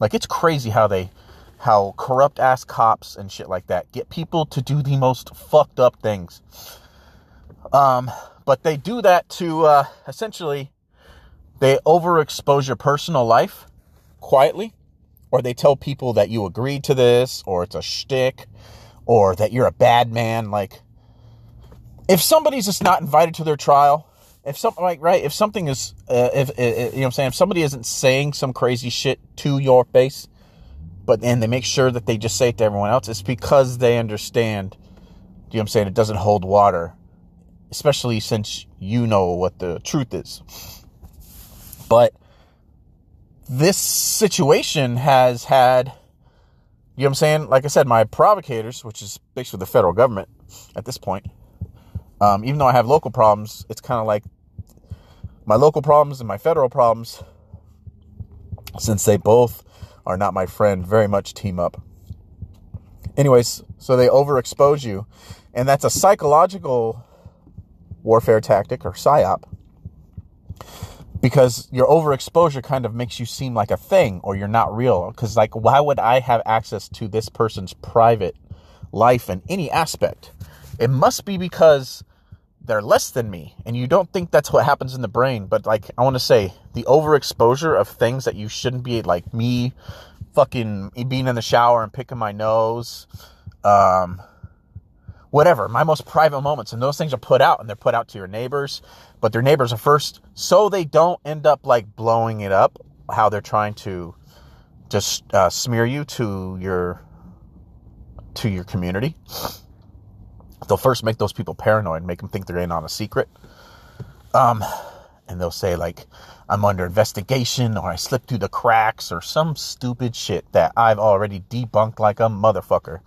Like it's crazy how they, how corrupt ass cops and shit like that get people to do the most fucked up things. Um, but they do that to uh, essentially, they overexpose your personal life quietly or they tell people that you agreed to this, or it's a shtick, or that you're a bad man. Like, if somebody's just not invited to their trial, if something like right, if something is, uh, if, you know, what I'm saying, if somebody isn't saying some crazy shit to your face, but and they make sure that they just say it to everyone else, it's because they understand. You know, what I'm saying it doesn't hold water, especially since you know what the truth is. But this situation has had, you know what I'm saying? Like I said, my provocators, which is basically the federal government at this point, um, even though I have local problems, it's kind of like my local problems and my federal problems, since they both are not my friend, very much team up. Anyways, so they overexpose you, and that's a psychological warfare tactic or psyop because your overexposure kind of makes you seem like a thing or you're not real. Because like why would i have access to this person's private life in any aspect? It must be because they're less than me and you don't think that's what happens in the brain but like i want to say the overexposure of things that you shouldn't be like me fucking being in the shower and picking my nose um whatever, my most private moments. And those things are put out and they're put out to your neighbors, but their neighbors are first so they don't end up like blowing it up how they're trying to just uh, smear you to your to your community. they'll first make those people paranoid, make them think they're in on a secret. Um, and they'll say like, I'm under investigation or I slipped through the cracks or some stupid shit that I've already debunked like a motherfucker.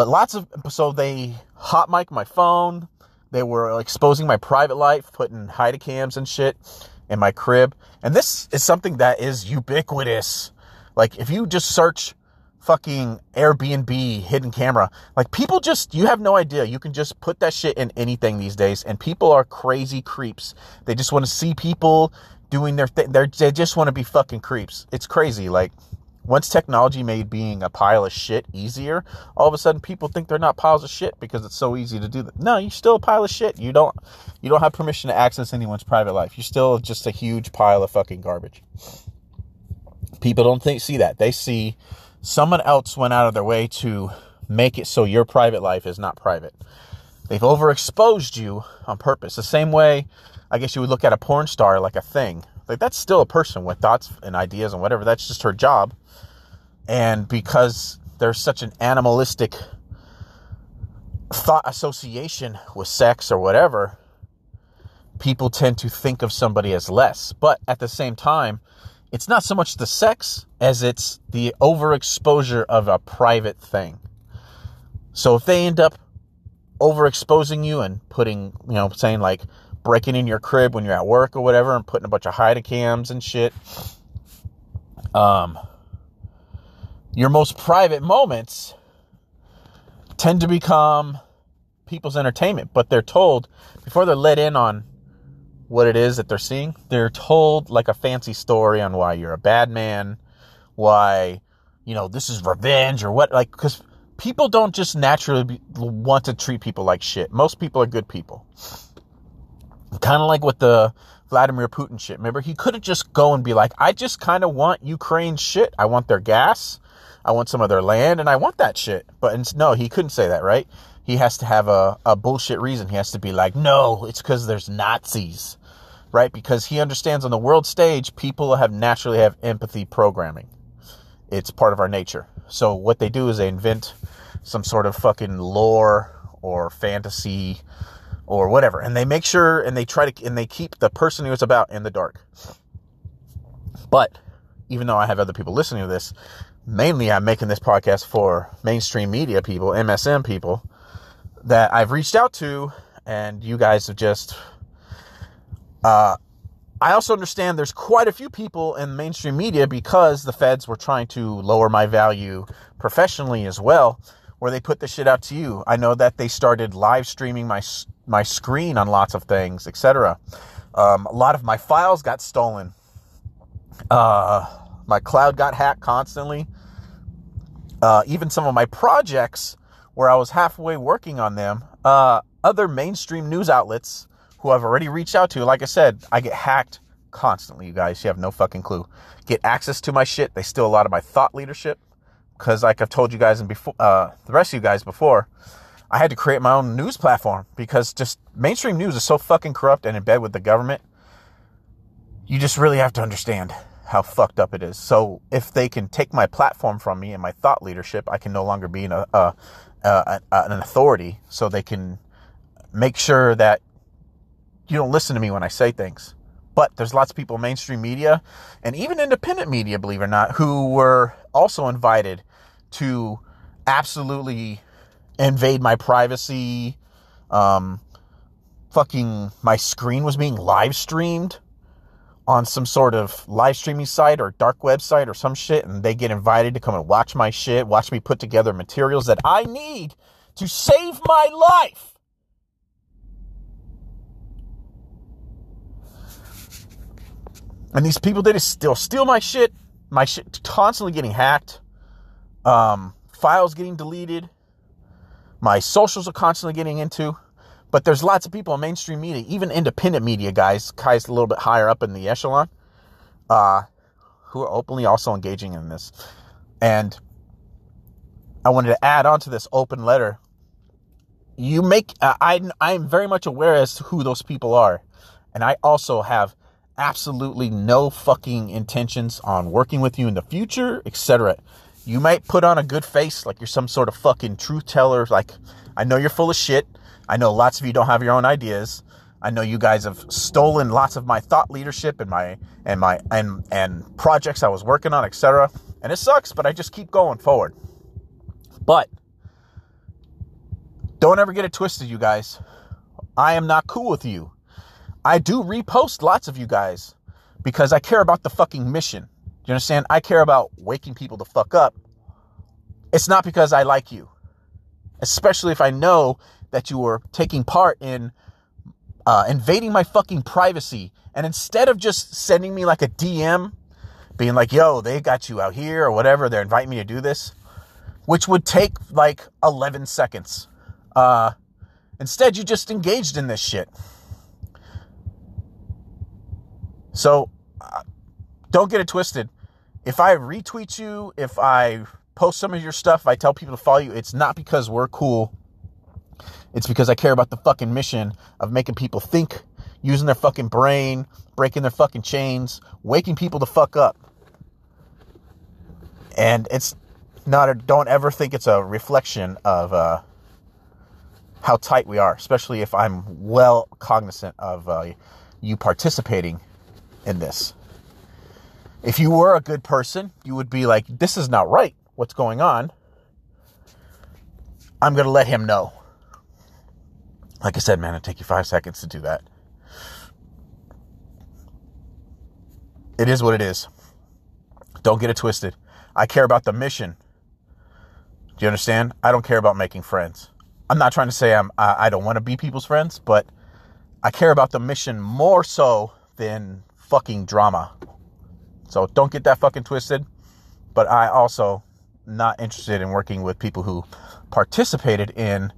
But lots of, so they hot mic my phone. They were exposing my private life, putting hide cams and shit in my crib. And this is something that is ubiquitous. Like if you just search fucking Airbnb hidden camera, like people just, you have no idea. You can just put that shit in anything these days and people are crazy creeps. They just want to see people doing their thing. They just want to be fucking creeps. It's crazy. Like once technology made being a pile of shit easier, all of a sudden people think they're not piles of shit because it's so easy to do that. No, you're still a pile of shit. You don't you don't have permission to access anyone's private life. You're still just a huge pile of fucking garbage. People don't think see that. They see someone else went out of their way to make it so your private life is not private. They've overexposed you on purpose. The same way I guess you would look at a porn star like a thing. Like that's still a person with thoughts and ideas and whatever. That's just her job. And because there's such an animalistic thought association with sex or whatever, people tend to think of somebody as less. But at the same time, it's not so much the sex as it's the overexposure of a private thing. So if they end up overexposing you and putting, you know, saying like breaking in your crib when you're at work or whatever and putting a bunch of hide cams and shit, um, your most private moments tend to become people's entertainment, but they're told before they're let in on what it is that they're seeing, they're told like a fancy story on why you're a bad man, why, you know, this is revenge or what, like, because people don't just naturally be, want to treat people like shit. Most people are good people. Kind of like with the Vladimir Putin shit. Remember, he could have just go and be like, I just kind of want Ukraine shit. I want their gas. I want some of their land and I want that shit. But no, he couldn't say that, right? He has to have a, a bullshit reason. He has to be like, no, it's because there's Nazis, right? Because he understands on the world stage, people have naturally have empathy programming. It's part of our nature. So what they do is they invent some sort of fucking lore or fantasy or whatever. And they make sure and they try to, and they keep the person who it's about in the dark. But even though I have other people listening to this, mainly I'm making this podcast for mainstream media people, MSM people that I've reached out to, and you guys have just. Uh, I also understand there's quite a few people in mainstream media because the feds were trying to lower my value professionally as well, where they put the shit out to you. I know that they started live streaming my my screen on lots of things, etc. Um, a lot of my files got stolen. Uh, my cloud got hacked constantly. Uh, even some of my projects where I was halfway working on them, uh, other mainstream news outlets who I've already reached out to, like I said, I get hacked constantly, you guys. You have no fucking clue. Get access to my shit. They steal a lot of my thought leadership. Because, like I've told you guys and before, uh, the rest of you guys before, I had to create my own news platform because just mainstream news is so fucking corrupt and in bed with the government. You just really have to understand how fucked up it is. So if they can take my platform from me and my thought leadership, I can no longer be an, a, a, a, an authority. So they can make sure that you don't listen to me when I say things. But there's lots of people in mainstream media and even independent media, believe it or not, who were also invited to absolutely invade my privacy. Um, fucking my screen was being live streamed on some sort of live streaming site or dark website or some shit and they get invited to come and watch my shit, watch me put together materials that I need to save my life. And these people, they just still steal my shit. My shit constantly getting hacked. Um, files getting deleted. My socials are constantly getting into. But there's lots of people in mainstream media, even independent media guys, guys a little bit higher up in the echelon, uh, who are openly also engaging in this. And I wanted to add on to this open letter. You make, uh, I, I'm very much aware as to who those people are. And I also have absolutely no fucking intentions on working with you in the future, etc. You might put on a good face like you're some sort of fucking truth teller. Like, I know you're full of shit. I know lots of you don't have your own ideas. I know you guys have stolen lots of my thought leadership and my and my and and projects I was working on, etc. And it sucks, but I just keep going forward. But don't ever get it twisted, you guys. I am not cool with you. I do repost lots of you guys because I care about the fucking mission. You understand? I care about waking people the fuck up. It's not because I like you, especially if I know that you are taking part in uh, invading my fucking privacy. And instead of just sending me like a DM, being like, yo, they got you out here or whatever, they're inviting me to do this, which would take like 11 seconds. Uh, instead, you just engaged in this shit. So uh, don't get it twisted. If I retweet you, if I post some of your stuff, I tell people to follow you, it's not because we're cool. It's because I care about the fucking mission of making people think, using their fucking brain, breaking their fucking chains, waking people the fuck up. And it's not a, don't ever think it's a reflection of uh, how tight we are, especially if I'm well cognizant of uh, you participating in this. If you were a good person, you would be like, this is not right. What's going on? I'm going to let him know. Like I said, man, it'll take you five seconds to do that. It is what it is. Don't get it twisted. I care about the mission. Do you understand? I don't care about making friends. I'm not trying to say I'm I, I don't want to be people's friends, but I care about the mission more so than fucking drama. So don't get that fucking twisted. But I also not interested in working with people who participated in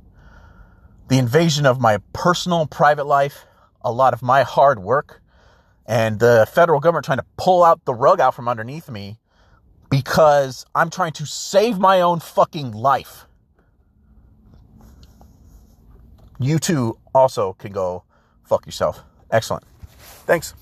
the invasion of my personal private life, a lot of my hard work, and the federal government trying to pull out the rug out from underneath me because I'm trying to save my own fucking life. You too also can go fuck yourself. Excellent. Thanks.